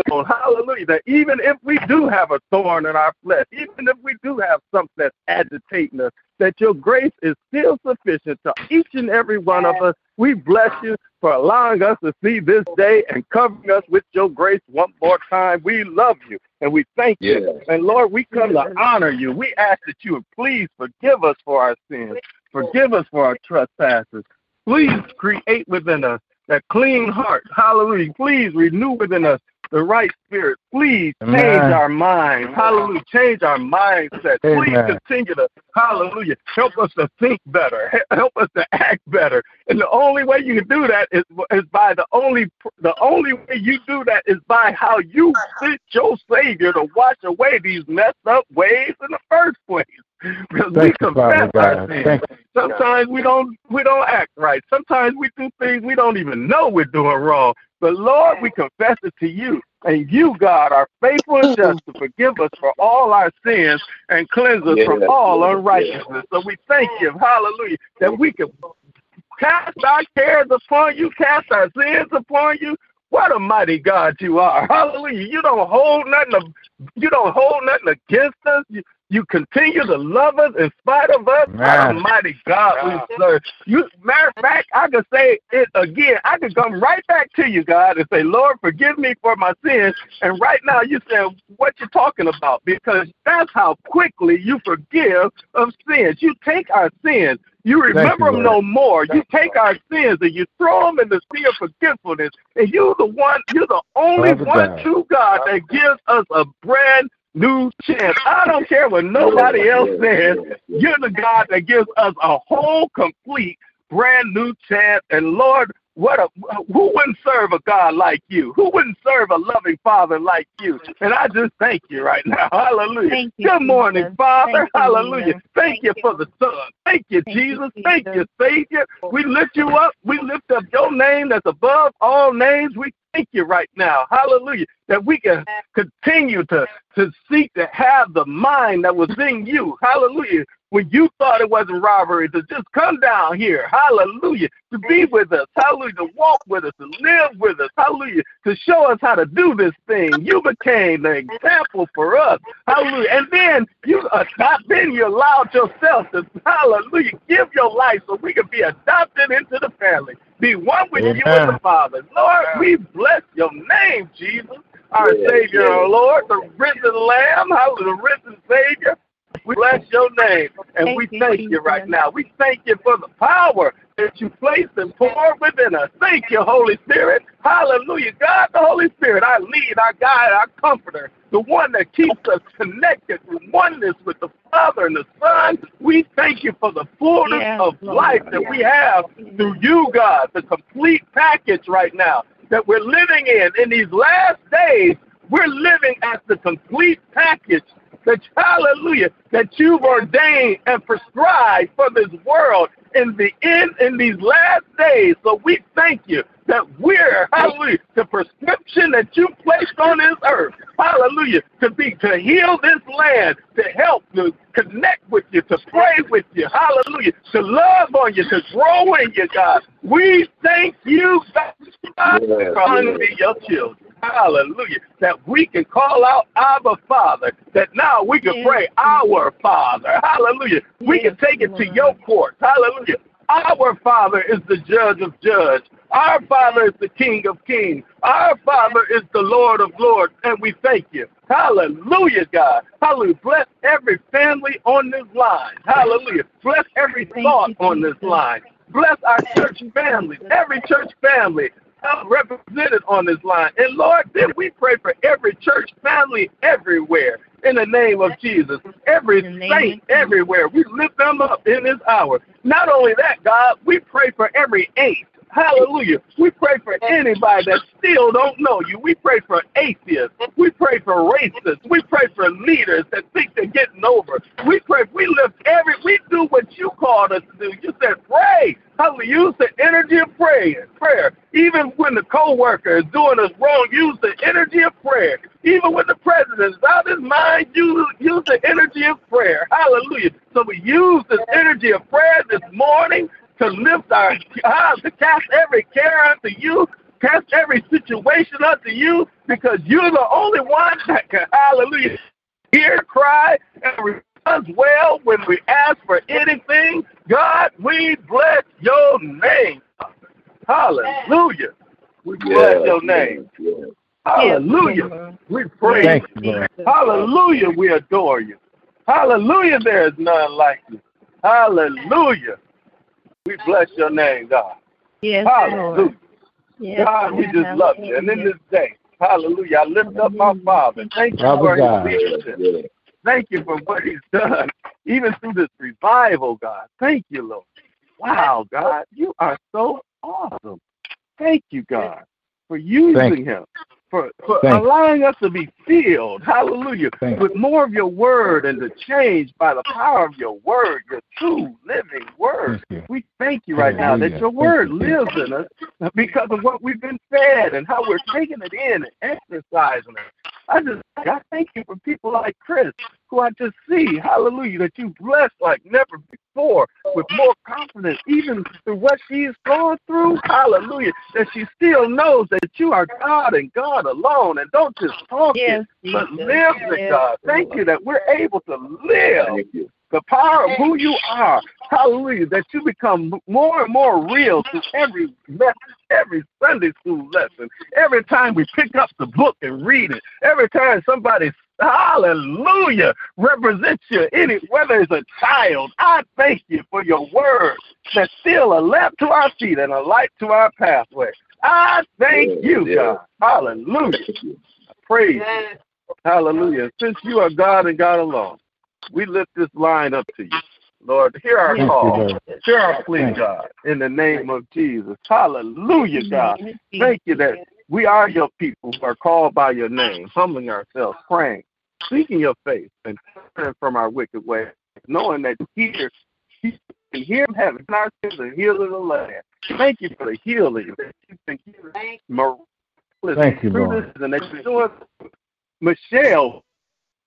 Hallelujah. That even if we do have a thorn in our flesh, even if we do have something that's agitating us, that your grace is still sufficient to each and every one of us. We bless you for allowing us to see this day and covering us with your grace one more time. We love you and we thank you. And Lord, we come to honor you. We ask that you would please forgive us for our sins, forgive us for our trespasses. Please create within us that clean heart. Hallelujah. Please renew within us the right spirit. Please change Amen. our minds. Hallelujah. Change our mindset. Please Amen. continue to, hallelujah, help us to think better. Help us to act better. And the only way you can do that is, is by the only the only way you do that is by how you sent your Savior to wash away these messed up ways in the first place. Because we Thank you, Father confess our God. sins. Thank you. Sometimes we don't we don't act right. Sometimes we do things we don't even know we're doing wrong. But Lord, we confess it to you. And you, God, are faithful and just to forgive us for all our sins and cleanse us from all unrighteousness. So we thank you, hallelujah, that we can cast our cares upon you, cast our sins upon you. What a mighty God you are. Hallelujah. You don't hold nothing you don't hold nothing against us. You, you continue to love us in spite of us. What a Man. mighty God we serve. You matter of fact, I could say it again. I could come right back to you, God, and say, Lord, forgive me for my sins. And right now you saying what you're talking about, because that's how quickly you forgive of sins. You take our sins. You remember you, them no more. You take our sins and you throw them in the sea of forgetfulness. And you're the one, you're the only Father one God. true God that gives us a brand new chance. I don't care what nobody else says. You're the God that gives us a whole, complete, brand new chance. And Lord, what a who wouldn't serve a God like you? Who wouldn't serve a loving Father like you? And I just thank you right now. Hallelujah. Thank you, Good morning, Jesus. Father. Thank Hallelujah. Jesus. Thank, Thank you you. for the Son. Thank you, Thank you, Jesus. Thank you, Savior. We lift you up. We lift up your name that's above all names. We thank you right now. Hallelujah. That we can continue to, to seek to have the mind that was in you. Hallelujah. When you thought it wasn't robbery, to just come down here. Hallelujah. To be with us. Hallelujah. To walk with us, to live with us. Hallelujah. To show us how to do this thing. You became the example for us. Hallelujah. And then you uh, then you allowed yourself to hallelujah give your life so we can be adopted into the family. Be one with you and the Father. Lord, we bless your name, Jesus. Our Savior, our Lord, the risen Lamb, hallelujah, the risen Savior. We bless your name and Thank we you, thank you Jesus. right now. We thank you for the power that you place and pour within us. Thank you, Holy Spirit. Hallelujah. God, the Holy Spirit, our lead, our guide, our comforter, the one that keeps us connected in oneness with the Father and the Son. We thank you for the fullness of life that we have through you, God, the complete package right now that we're living in. In these last days, we're living as the complete package that, hallelujah, that you've ordained and prescribed for this world in the end, in these last days. So we thank you that we're, hallelujah, the prescription that you placed on this earth, hallelujah, to be, to heal this land, to help, to connect with you, to pray with you, hallelujah, to love on you, to grow in you, God. We thank you, God, for under your children. Hallelujah. That we can call out Abba Father. That now we can Yes. pray our Father. Hallelujah. We can take it to your court. Hallelujah. Our Father is the judge of judge. Our Father is the King of kings. Our Father is the Lord of lords, and we thank you. Hallelujah, God. Hallelujah. Bless every family on this line. Hallelujah. Bless every thought on this line. Bless our church families, every church family represented on this line. And Lord, then we pray for every church family everywhere in the name of Jesus. Every saint everywhere. We lift them up in this hour. Not only that, God, we pray for every ace Hallelujah. We pray for anybody that still don't know you. We pray for atheists. We pray for racists. We pray for leaders that think they're getting over. We pray. We lift every. We do what you called us to do. You said pray. Hallelujah. Use the energy of prayer. Prayer. Even when the co-worker is doing us wrong, use the energy of prayer. Even when the president is out of his mind, use, use the energy of prayer. Hallelujah. So we use this energy of prayer this morning to lift our uh, to cast every care unto you, cast every situation unto you, because you're the only one that can, hallelujah, hear cry and responds well when we ask for anything. God, we bless your name. Hallelujah. We bless your name. Hallelujah. We praise you. Hallelujah. We adore you. Hallelujah. There is none like you. Hallelujah. We bless your name, God. Yes, hallelujah. Yes, God, we just love you. And in this day, hallelujah, I lift up my Father. Thank you for his leadership. Thank you for what he's done, even through this revival, God. Thank you, Lord. Wow, God, you are so awesome. Thank you, God, for using him for, for allowing us to be filled, hallelujah, Thank with more of your word and to change by the power of your word, your true living word. We thank you right now that your word you. lives in us because of what we've been fed and how we're taking it in and exercising it. I just I thank you for people like Chris, who I just see, hallelujah, that you blessed like never before with more confidence, even through what she's gone through, hallelujah, that she still knows that you are God and God alone, and don't just talk yes, it, but live it, God. Thank you that we're able to live the power of who you are. Hallelujah. That you become more and more real to every message, every Sunday school lesson, every time we pick up the book and read it, every time somebody hallelujah represents you in it, whether it's a child i thank you for your word that's still a lamp to our feet and a light to our pathway. I thank you god. Hallelujah. Praise hallelujah. Since you are god and god alone we lift this line up to you. Lord, hear our Thank call. You, hear our plea, God, in the name of Jesus. Hallelujah, God. Thank you that we are your people who are called by your name, humbling ourselves, praying, seeking your face, and turning from our wicked ways, knowing that here, hear from heaven, our sins and heal of the land. Thank you for the healing that you've been healing Thank you, Lord. and that you're doing Michelle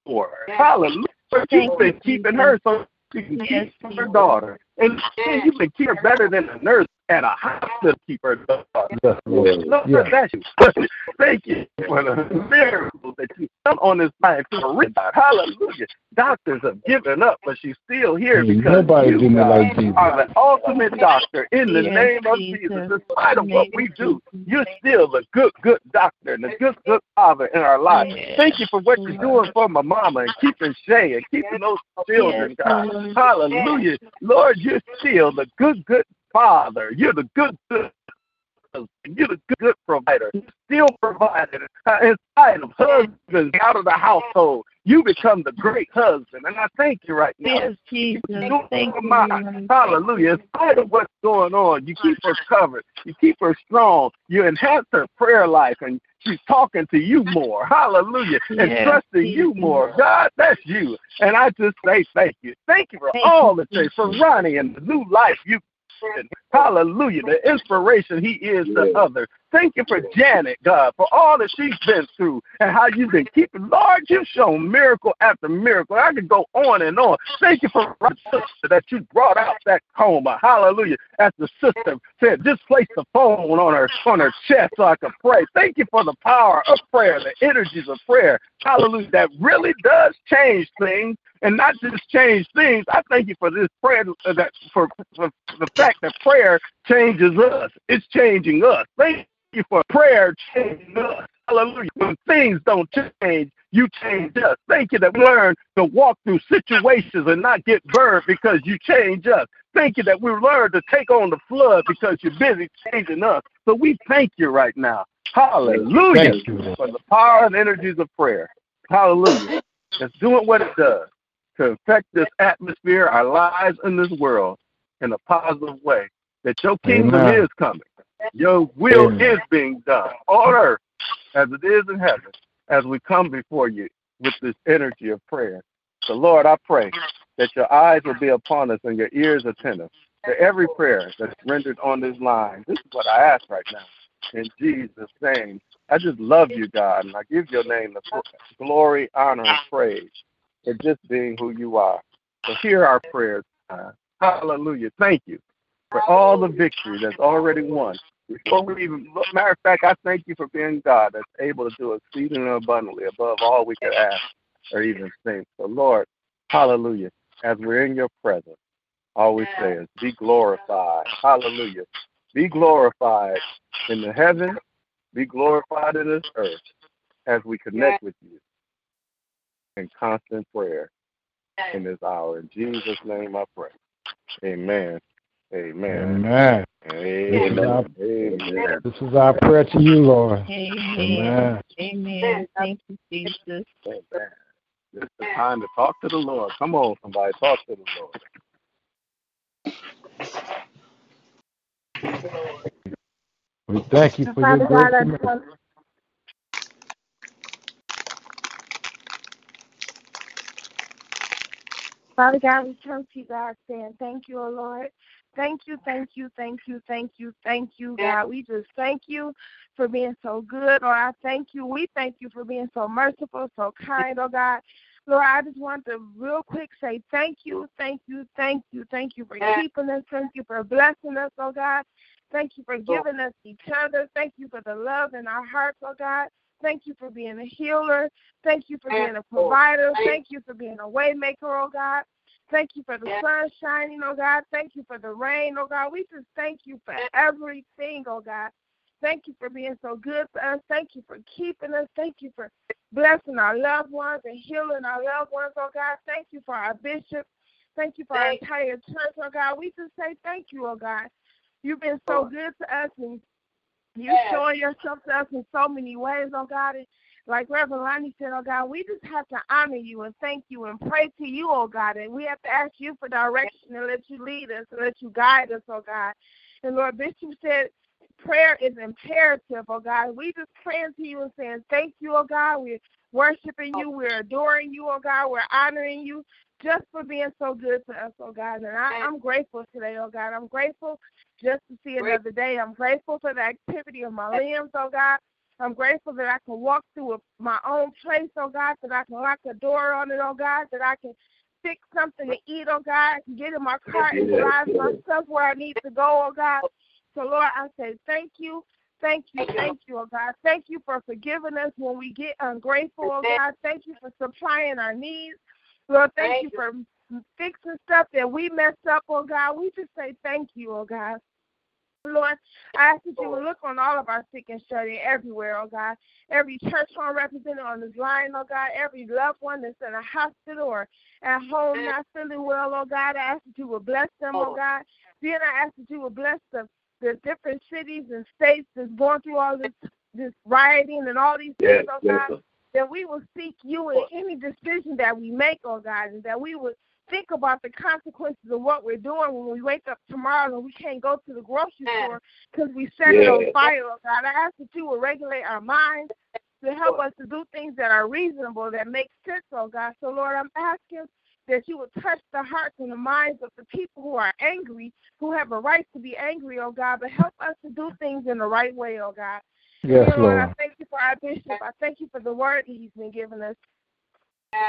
for. Hallelujah. But you've been keeping her so she can keep her daughter. And you've been keeping better than a nurse at a hospital keep her daughter. Yes, Lord. No, Yes. that's you. Thank you for the miracle that you done on this life. Hallelujah. Doctors have given up, but she's still here because nobody you do God, like Jesus. are the ultimate doctor in the Yes, name of Jesus. Jesus. In spite of what we do, you're still the good, good doctor and the good, good father in our life. Yes. Thank you for what you're doing for my mama and keeping Shay and keeping those children, God. Hallelujah. Lord, you're still the good, good father. You're the good, good husband. You're the good, provider. You still provided uh, in spite of husbands out of the household. You become the great husband. And I thank you right now. Yes, Jesus. Thank you, my- Hallelujah. In spite of what's going on, you keep her covered. You keep her strong. You enhance her prayer life and she's talking to you more. Hallelujah. And Yes, trusting you more. God, that's you. And I just say thank you. Thank you for Thank all the things, for Jesus. Ronnie and the new life you. Hallelujah. The inspiration he is to others. Thank you for Janet, God, for all that she's been through and how you've been keeping. Lord, you've shown miracle after miracle. I could go on and on. Thank you for my sister that you brought out that coma. Hallelujah. As the sister said, just place the phone on her on her chest so I could pray. Thank you for the power of prayer, the energies of prayer. Hallelujah. That really does change things and not just change things. I thank you for this prayer, uh, that for, for the fact that prayer changes us. It's changing us. Thank you for prayer changing us. Hallelujah. When things don't change, you change us. Thank you that we learn to walk through situations and not get burned because you change us. Thank you that we learn to take on the flood because you're busy changing us. So we thank you right now. Hallelujah for the power and energies of prayer. Hallelujah. It's doing what it does to affect this atmosphere, our lives in this world in a positive way. That your kingdom Amen. is coming. Your will Amen. is being done on earth as it is in heaven as we come before you with this energy of prayer. So, Lord, I pray that your eyes will be upon us and your ears attentive to every prayer that's rendered on this line. This is what I ask right now. In Jesus' name, I just love you, God, and I give your name the glory, honor, and praise for just being who you are. So hear our prayers. Uh, hallelujah. Thank you for all the victory that's already won. Before we even, matter of fact, I thank you for being God that's able to do exceedingly abundantly above all we could ask or even think. So, Lord, hallelujah. As we're in your presence, all we say is be glorified. Hallelujah. Be glorified in the heaven, be glorified in this earth as we connect with you in constant prayer in this hour. In Jesus' name I pray. Amen. Amen. Amen. Amen. Amen. This is our prayer to you, Lord. Amen. Amen. Thank you, Jesus. Amen. It's the time to talk to the Lord. Come on, somebody, talk to the Lord. We thank you for your grace. Father God, we come to you, God, saying thank you, O Lord. Thank you, thank you, thank you, thank you, thank you, God. We just thank you for being so good, Lord. I thank you. We thank you for being so merciful, so kind, oh God. Lord, I just want to real quick say thank you, thank you, thank you, thank you for keeping us. Thank you for blessing us, oh God. Thank you for oh. giving us each other. Thank you for the love in our hearts, oh God. Thank you for being a healer. Thank you for being a provider. Thank you for being a waymaker, oh God. Thank you for the sun shining, oh God. Thank you for the rain, oh God. We just thank you for everything, oh God. Thank you for being so good to us. Thank you for keeping us. Thank you for blessing our loved ones and healing our loved ones, oh God. Thank you for our bishop. Thank you for our entire church, oh God. We just say thank you, oh God. You've been so good to us and you're showing yourself to us in so many ways, oh God. And like Reverend Lonnie said, oh God, we just have to honor you and thank you and pray to you, oh God. And we have to ask you for direction and let you lead us and let you guide us, oh God. And Lord Bishop said prayer is imperative, oh God. We just praying to you and saying thank you, oh God. We're worshiping you. We're adoring you, oh God. We're honoring you just for being so good to us, oh God. And I, am grateful today, oh God. I'm grateful just to see another day. I'm grateful for the activity of my limbs, oh God. I'm grateful that I can walk through a, my own place, oh God, that I can lock a door on it, oh God, that I can fix something to eat, oh God, I can get in my car and drive myself where I need to go, oh God. So Lord, I say thank you. Thank you, thank you, oh God. Thank you for forgiving us when we get ungrateful, oh God. Thank you for supplying our needs. Lord, thank you for fixing stuff that we messed up, oh God. We just say thank you, oh God. Lord, I ask that you oh. will look on all of our sick and shut in everywhere, oh God. Every church home represented on this line, oh God. Every loved one that's in a hospital or at home eh. not feeling well, oh God. I ask that you will bless them, oh, oh God. Then I ask that you will bless the, the different cities and states that's going through all this this rioting and all these things, oh God. That we will seek you in any decision that we make, oh God, and that we would think about the consequences of what we're doing when we wake up tomorrow and we can't go to the grocery store because we set yeah. it on fire, oh God. I ask that you will regulate our minds to help us to do things that are reasonable, that make sense, oh God. So, Lord, I'm asking that you would touch the hearts and the minds of the people who are angry, who have a right to be angry, oh God, but help us to do things in the right way, oh God. Yes, Lord, Lord. I thank you for our bishop. I thank you for the word that he's been giving us.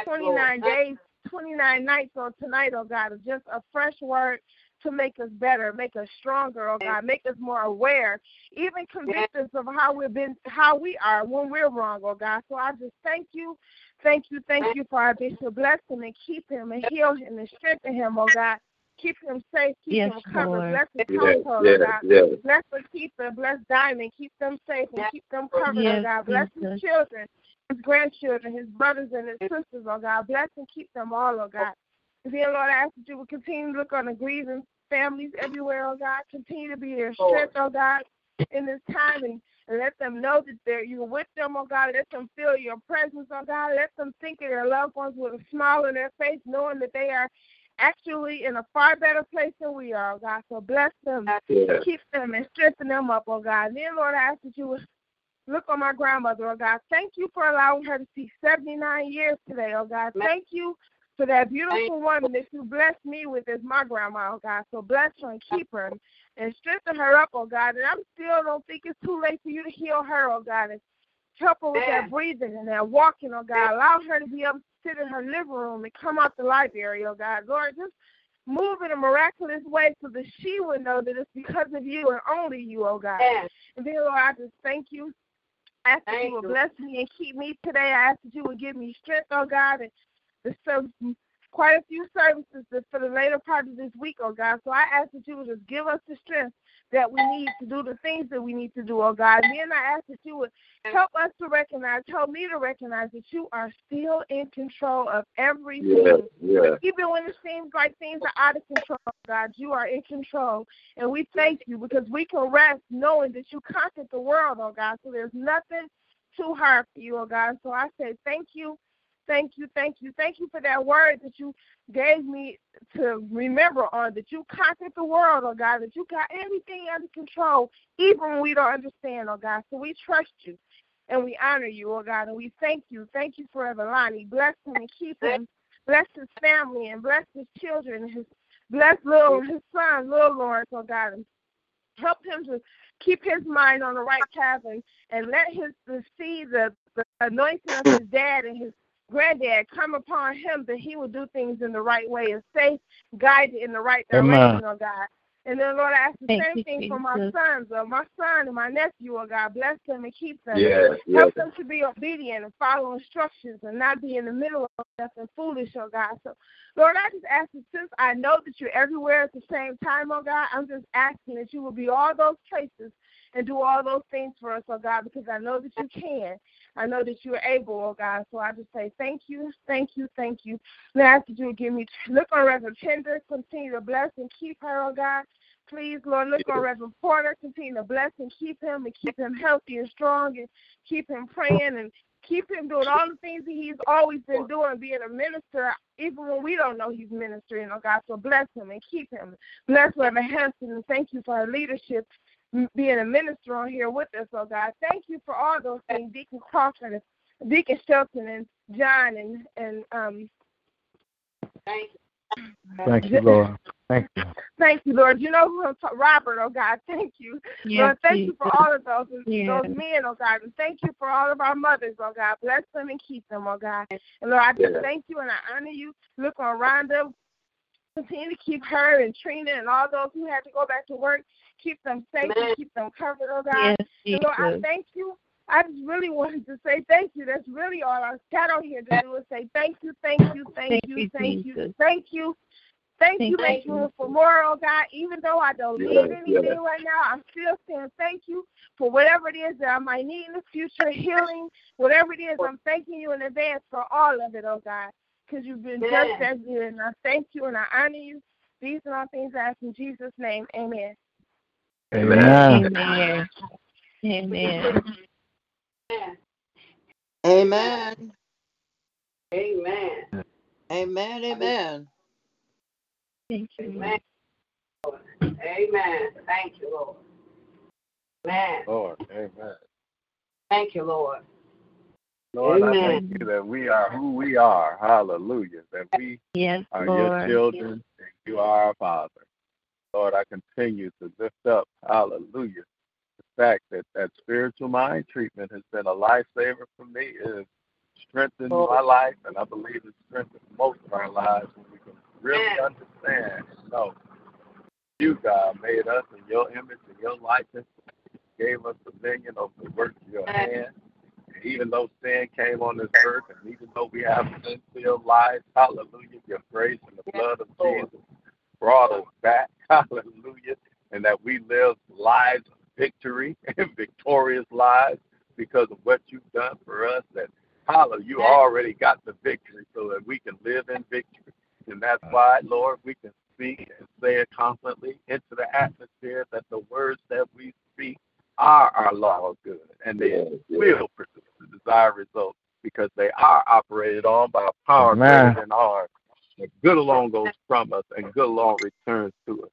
29 days, 29 nights on tonight, oh God, of just a fresh word to make us better, make us stronger, oh God, make us more aware, even convict us of how we've been, how we are when we're wrong, oh God. So I just thank you, thank you, thank you for our bishop. Bless him and keep him and heal him and strengthen him, oh God. Keep him safe, keep Yes, him covered. Lord. Bless his Yes, household, oh yes, oh God. yes. Bless Lakeitha, bless Diamond, keep them safe and keep them covered, oh God. Bless his Jesus. children, his grandchildren, his brothers and his sisters, oh God. Bless and keep them all, oh God. And then, Lord, I ask that you will continue to look on the grieving families everywhere, oh God. Continue to be their strength, oh God, in this time and, and let them know that they're you're with them, oh God. Let them feel your presence, oh God. Let them think of their loved ones with a smile on their face, knowing that they are actually in a far better place than we are, oh God. So bless them, Yes. keep them, and strengthen them up, oh God. And then, Lord, I ask that you would look on my grandmother, oh God. Thank you for allowing her to see 79 years today, oh God. Thank you for that beautiful woman that you blessed me with as my grandma, oh God. So bless her and keep her and strengthen her up, oh God. And I'm still don't think it's too late for you to heal her, oh God. And help her with that breathing and that walking, oh God. Allow her to be able to sit in her living room and come out the library, oh God. Lord, just move in a miraculous way so that she would know that it's because of you and only you, oh God. And then, Lord, I just thank you. I ask that you would bless me and keep me today. I ask that you would give me strength, oh God, and the service, quite a few services that for the later part of this week, oh God. So I ask that you would just give us the strength that we need to do the things that we need to do, oh God. And then I ask that you would help us to recognize, help me to recognize that you are still in control of everything. Yes, yes. Even when it seems like things are out of control, oh God, you are in control. And we thank you because we can rest knowing that you conquered the world, oh God. So there's nothing too hard for you, oh God. So I say thank you, thank you, thank you, thank you for that word that you gave me to remember on that you conquered the world, oh God, that you got everything under control, even when we don't understand, oh God. So we trust you and we honor you, oh God, and we thank you. Thank you for Evelani. Bless him and keep him. Bless his family and bless his children. His bless little his son, little Lawrence, oh God, and help him to keep his mind on the right path and, and let his to see the, the anointing of his dad and his granddad come upon him that he will do things in the right way and stay guided in the right Amen. direction, oh God. And then Lord, I ask the Thank same you, thing for my sons, or my son and my nephew, oh God. Bless them and keep them. Yes, yes. Help them to be obedient and follow instructions and not be in the middle of nothing foolish, oh God. So, Lord, I just ask that since I know that you're everywhere at the same time, oh God, I'm just asking that you will be all those places and do all those things for us, oh God, because I know that you can. I know that you're able, oh God. So I just say thank you, thank you, thank you. And I ask that you would give me look on Reverend Tender, continue to bless and keep her, oh God. Please, Lord, look on Reverend Porter, continue to bless and keep him and keep him healthy and strong and keep him praying and keep him doing all the things that he's always been doing, being a minister, even when we don't know he's ministering, oh God. So bless him and keep him. Bless Reverend Hanson and thank you for her leadership, being a minister on here with us, oh God. Thank you for all those things, Deacon Crawford and Deacon Shelton and John and and um Thank you, Thank you, Lord. Thank you. Thank you, Lord. You know who I'm talking Robert, oh God. Thank you. Yes, Lord, thank you for all of those Yes. those men, oh God. And thank you for all of our mothers, oh God. Bless them and keep them, oh God. And Lord, I just Yes. thank you and I honor you. Look on Rhonda. Continue to keep her and Trina and all those who had to go back to work. Keep them safe and keep them covered, oh God. Yes, And Lord, I thank you. I just really wanted to say thank you. That's really all I got on here to do is say thank you, thank you, thank Thank you, you, thank you, Jesus. thank you. Thank you, Thank make you. room for more, oh God. Even though I don't Yes, need anything yes. right now, I'm still saying thank you for whatever it is that I might need in the future, healing, whatever it is. I'm thanking you in advance for all of it, oh God, because you've been just as good. And I thank you and I honor you. These are all things I ask in Jesus' name. Amen. Amen. Amen. Amen. Amen. Amen. Amen. Amen. Thank you. Amen. Amen. Thank you, Lord. Amen. Lord, amen. Thank you, Lord. Lord, Amen. I thank you that we are who we are. Hallelujah. That we Yes, are your children and you are our Father. Lord, I continue to lift up, hallelujah, the fact that that spiritual mind treatment has been a lifesaver for me. It has strengthened oh. my life, and I believe it's strengthened most of our lives when we can really understand and know you, God, made us in your image and your likeness, gave us dominion over the work of your hand. And even though sin came on this earth, and even though we have sin-filled lives, hallelujah, your grace and the blood of Jesus brought us back, hallelujah, and that we live lives of victory and victorious lives because of what you've done for us. That, hallelujah, you already got the victory so that we can live in victory. And that's why, Lord, we can speak and say it confidently into the atmosphere that the words that we speak are our law of good and they will produce the desired results because they are operated on by a power Amen. greater than ours. And good alone goes from us and good alone returns to us.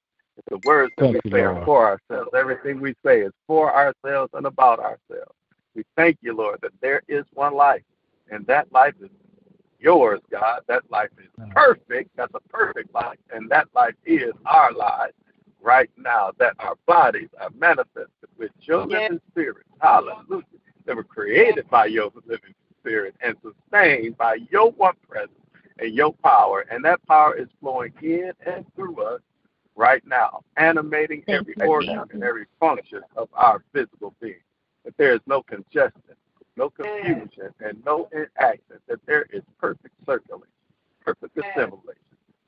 The words that Thank we you, say are for ourselves. Everything we say is for ourselves and about ourselves. We thank you, Lord, that there is one life, and that life is yours, God. That life is perfect. That's a perfect life, and that life is our life right now. That our bodies are manifested with your Yes. living spirit. Hallelujah. They were created by your living spirit and sustained by your one presence and your power, and that power is flowing in and through us right now, animating every organ and every function of our physical being. That there is no congestion, no confusion, and no inaction. That there is perfect circulation, perfect assimilation,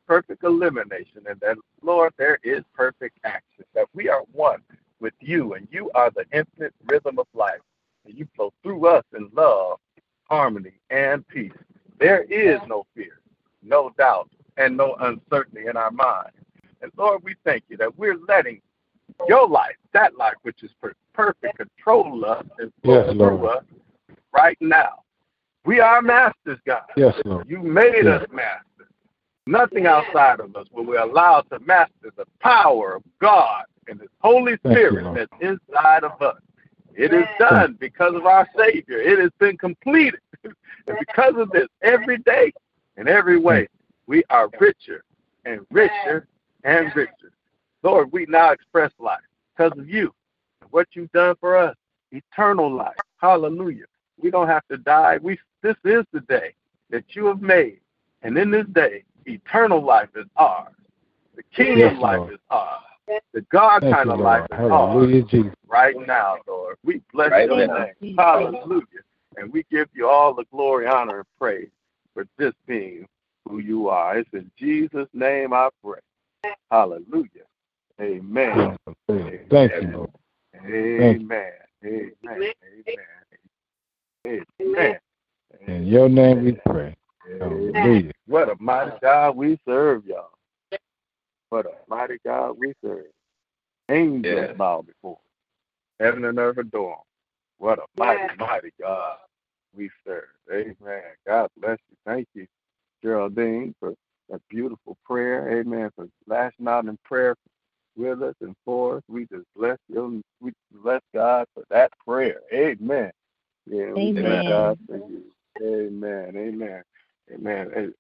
perfect elimination, and that, Lord, there is perfect action. That we are one with you, and you are the infinite rhythm of life. And you flow through us in love, harmony, and peace. There is no fear, no doubt, and no uncertainty in our mind. And Lord, we thank you that we're letting your life, that life which is per- perfect, control us and flow Yes, through us right now. We are masters, God. Yes, Lord. You made Yes. us masters. Nothing outside of us, but we're allowed to master the power of God and His Holy Thank you, Spirit Lord. that's inside of us. It is done because of our Savior. It has been completed. and because of this, every day in every way, we are richer and richer and richer. Lord, we now express life because of you and what you've done for us. Eternal life. Hallelujah. We don't have to die. We this is the day that you have made. And in this day, eternal life is ours. The kingdom Yes, life Lord. is ours. The God Thank kind you, of life Lord. is ours Hallelujah, Jesus. right now, Lord. We bless Right your now. name. Hallelujah. And we give you all the glory, honor, and praise for this being who you are. It's in Jesus' name I pray. Hallelujah. Amen. Hallelujah. Thank you, Lord. Amen. Amen. Amen. Amen. In your name we pray. Hallelujah. What a mighty God we serve, y'all. What a mighty God we serve. Angels Yes. bow before. Heaven and earth adore. him. What a mighty, mighty God we serve. Amen. God bless you. Thank you, Geraldine, for that beautiful prayer. Amen. For lashing out in prayer with us and for us. We just bless you. We bless God for that prayer. Amen. Yeah, we Amen. thank God for you. Amen. Amen. Amen. And,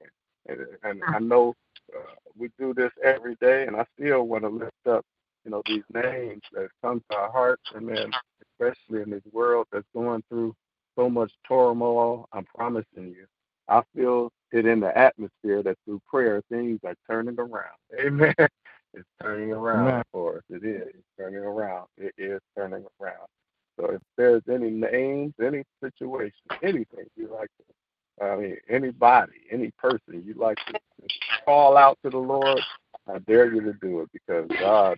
and, and I know uh, we do this every day, and I still want to lift up, you know, these names that come to our hearts, and then especially in this world that's going through so much turmoil. I'm promising you, I feel it in the atmosphere that through prayer things are turning around. Amen. It's turning around Amen. for us. It is. It's turning around. It is turning around. So if there's any names, any situation, anything you like to, I mean, anybody, any person you'd like to call out to the Lord, I dare you to do it because God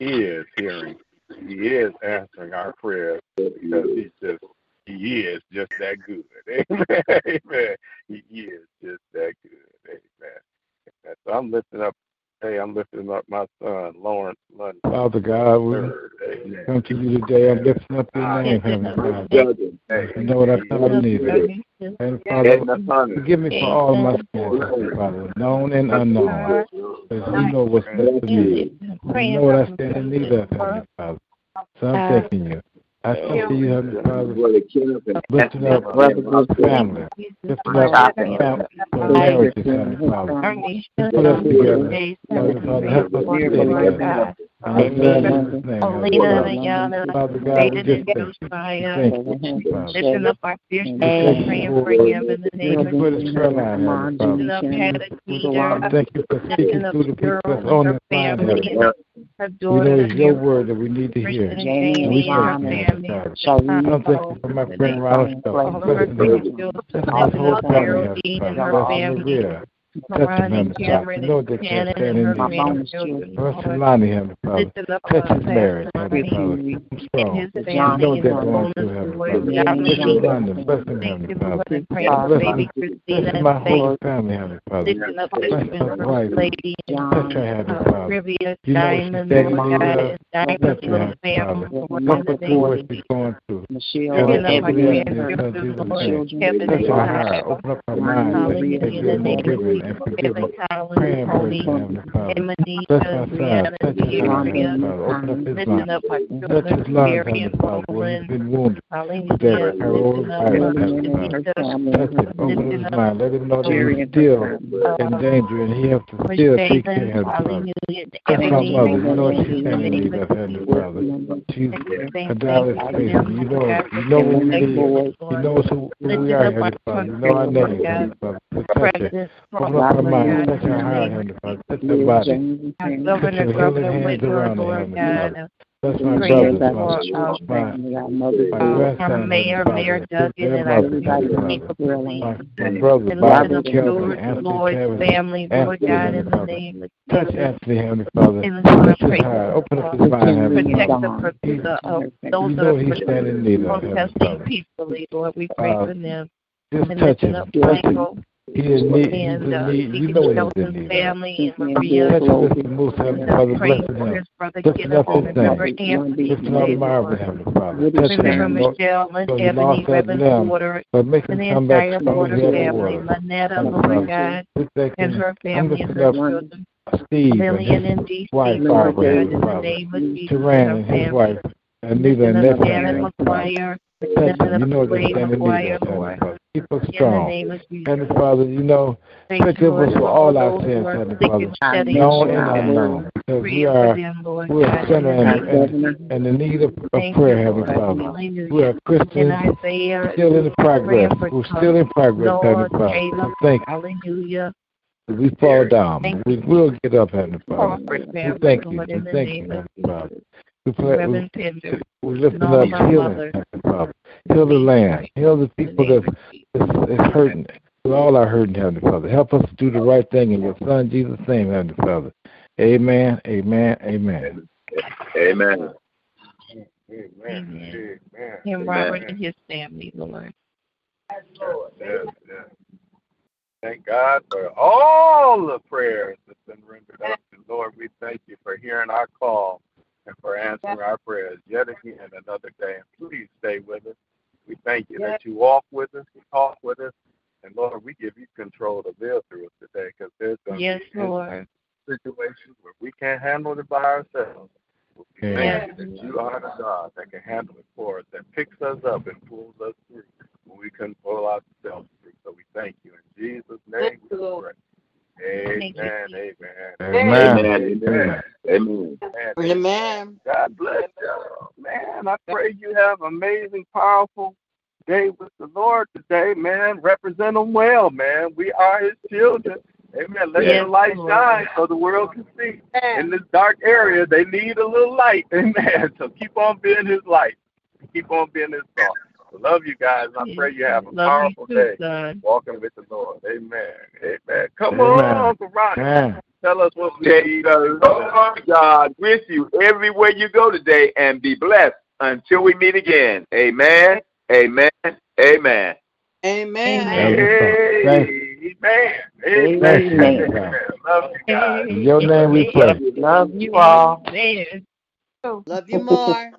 is hearing. He is answering our prayers because He's just He is just that good. Amen. Amen. He is just that good. Amen. So I'm lifting up. Hey, I'm lifting up my son Lawrence London. Father God, we Third. Amen. come to you today. I'm lifting up your name, Heavenly Father. You know what I come in need of. Heavenly Father, forgive me for all my sins, Father, known and unknown. Because you know what's best for me. You know what I stand in need of, Heavenly Father. So I'm thanking you. I see you, Heavenly Father. Lifting up our family. Lifting up our family. Heavenly Father. Put us together. Heavenly Father, help us stay together. Father God, we just thank you. Lifting up our praying for him. Lifting up speaking to the people that's on the family. Her you know, it's your word that we need to hear. And we thank for my friend Ronald Touch him, Heavenly Father. You know that Father. Touch his marriage, Heavenly Father. Know that going through, Heavenly Father. His Lonnie. Bless him, Heavenly Father. Bless my whole family, Heavenly Father. Bless my wife. Touch her, Heavenly Father. You know she's that mother. Her, Heavenly Father. Help through what she's going through. Heavenly Father, touch her heart. Open up her mind. That you're more giving holy, in Let him know that he's still in danger and he has to still take care of his That's my mother. You know she's family of Heavenly Father. She's a dialysis patient. You know. You know what we need. You know who we are, Father. You know our name, Father. Protect it. That's my brother. My, my from Mayor, Mayor and I thank Brilliant. Brother, Bobby Kelvin, Anthony Lord's God, in the name of Jesus. Touch Anthony, Heavenly Father. Touch his heart. Open up his mind, Heavenly Father. You know He's standing that are protesting peacefully, Lord. We. Just touch him. Touch him. He didn't need, and uh, he didn't need, you know he didn't need family and Maria. That's just to move to Heavenly Father, bless him. Just enough his name. Just enough Myra, Heavenly Father. Touch him. Remember Michelle, Lynn Ebony, Reverend Porter, and make him come back strong in the world. Lynetta, Lord God, and her family and her children. Steve Lillian and DC, Lord God, in the name of Jesus. Duran and his wife, and and their family. Thank you. You know that the family needs, of Heavenly Father. Keep us strong. Heavenly Father, you know, forgive us for all our sins, Heavenly Father, known and unknown, because we are we are sinners and, and, and in need of, of prayer, Heavenly Father. We are Christians still in progress. We're still in progress, Heavenly Father. Thank you. We fall down. We will get up, Heavenly Father. We thank you. We thank you, Heavenly Father. We, pray, Reverend we, we lift up healing, Father. Heal the land. Heal the people that is, is hurting. We all are hurting, Heavenly Father. Help us do the right thing in your Son Jesus' name, Heavenly Father. Amen. Amen. Amen. Amen. Amen. Amen. Amen. Him, Robert, and his family, Lord. Yes, yes. Thank God for all the prayers that's been rendered up. And Lord, we thank you for hearing our call and for answering our prayers yet again another day. And please stay with us. We thank you that you walk with us, you talk with us, and Lord, we give you control to live through us today because there's going yes, Lord. situations where we can't handle it by ourselves. We thank you that you are the God that can handle it for us, that picks us up and pulls us through when we couldn't pull ourselves through. So we thank you in Jesus' name. We pray. Amen. Amen. Amen. Amen. Amen. Amen. God bless y'all. Man, I pray you have amazing, powerful day with the Lord today, man. Represent them well, man. We are his children. Amen. Let yes. your light shine so the world can see. In this dark area, they need a little light. Amen. So keep on being his light. Keep on being his salt. Love you guys. I pray you have a Love powerful too, day son. walking with the Lord. Amen. Amen. Come Amen. on, Uncle Rock. Tell us what we need. The Lord God with you everywhere you go today and be blessed until we meet again. Amen. Amen. Amen. Amen. Amen. Amen. Amen. Love you guys. In your name we pray. Love you all. Love you more.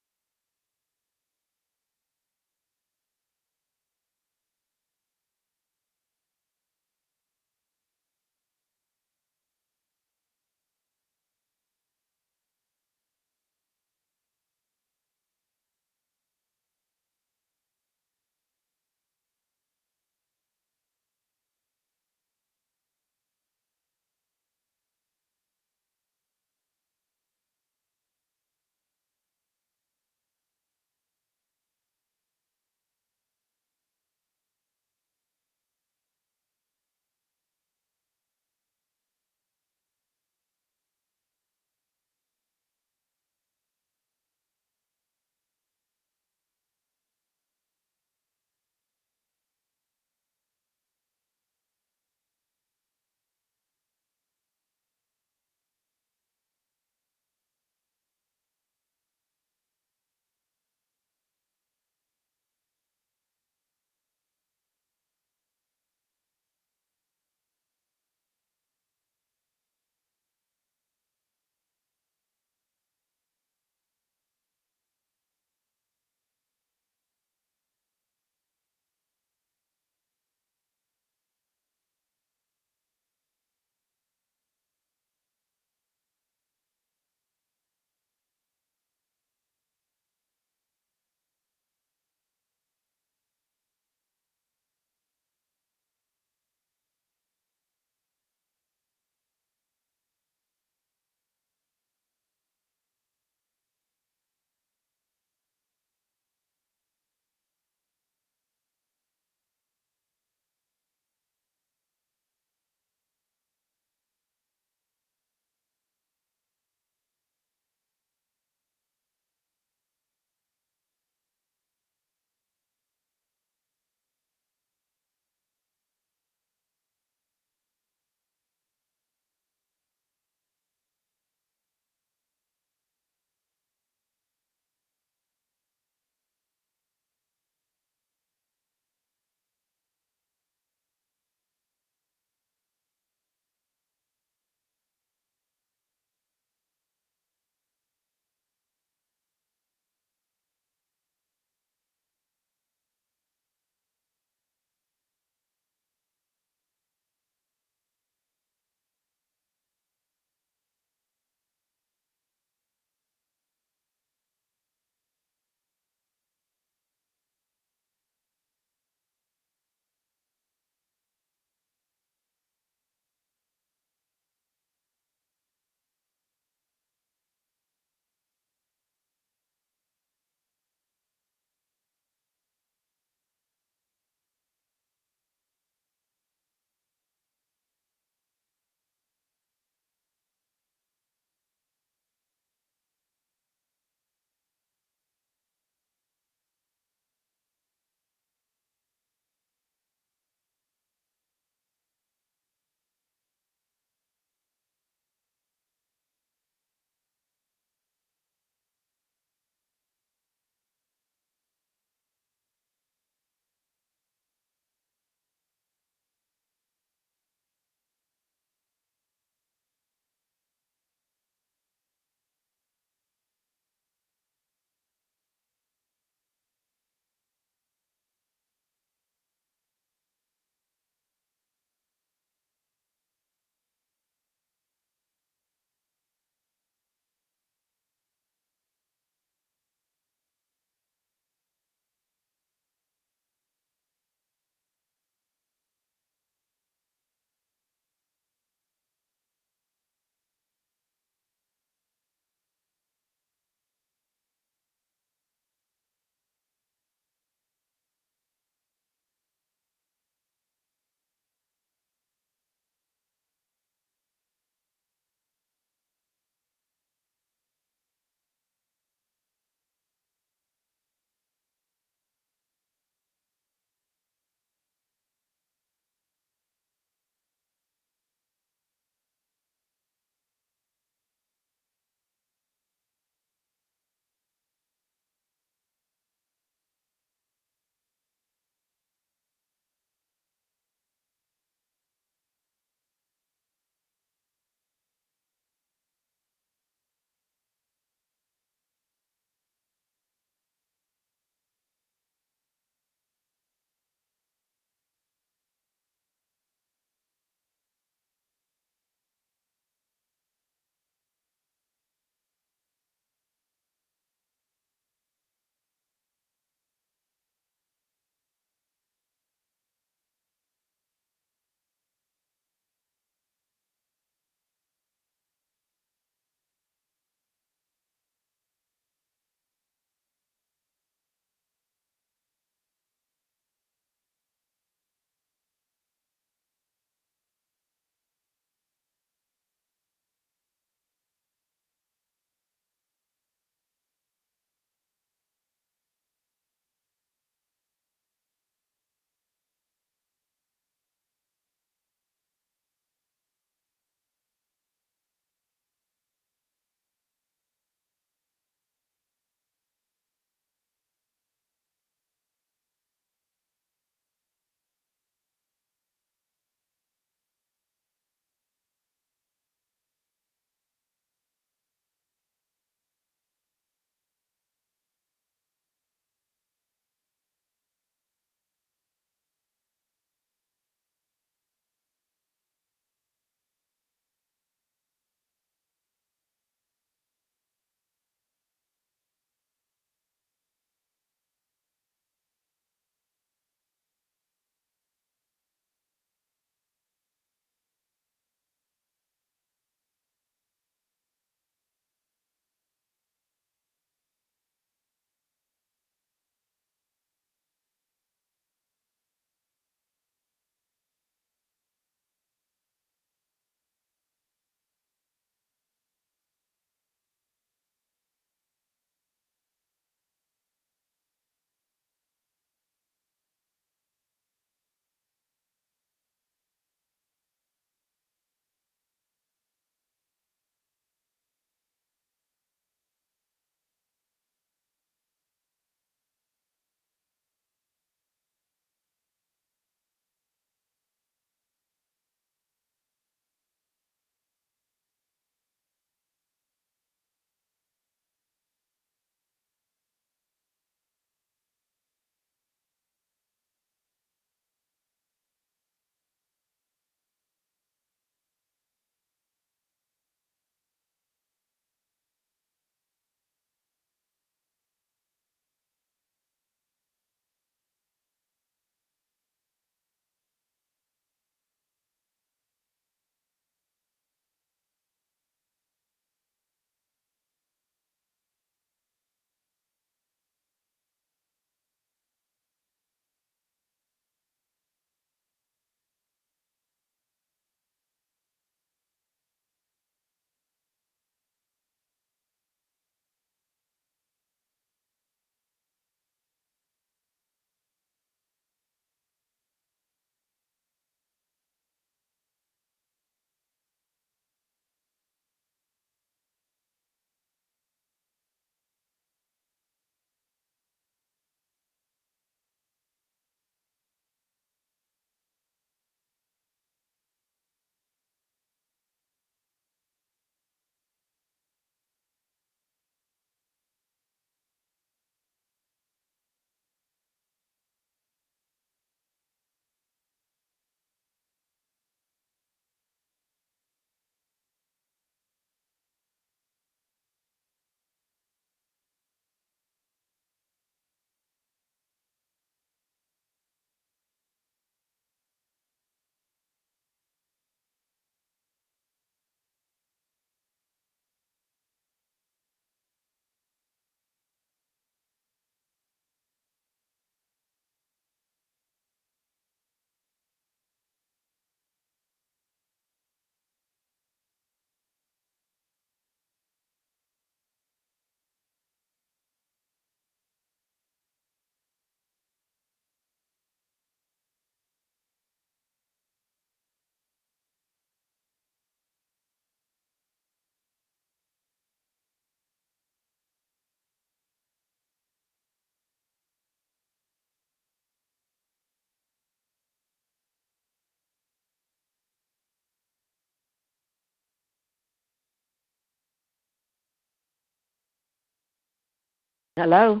Hello.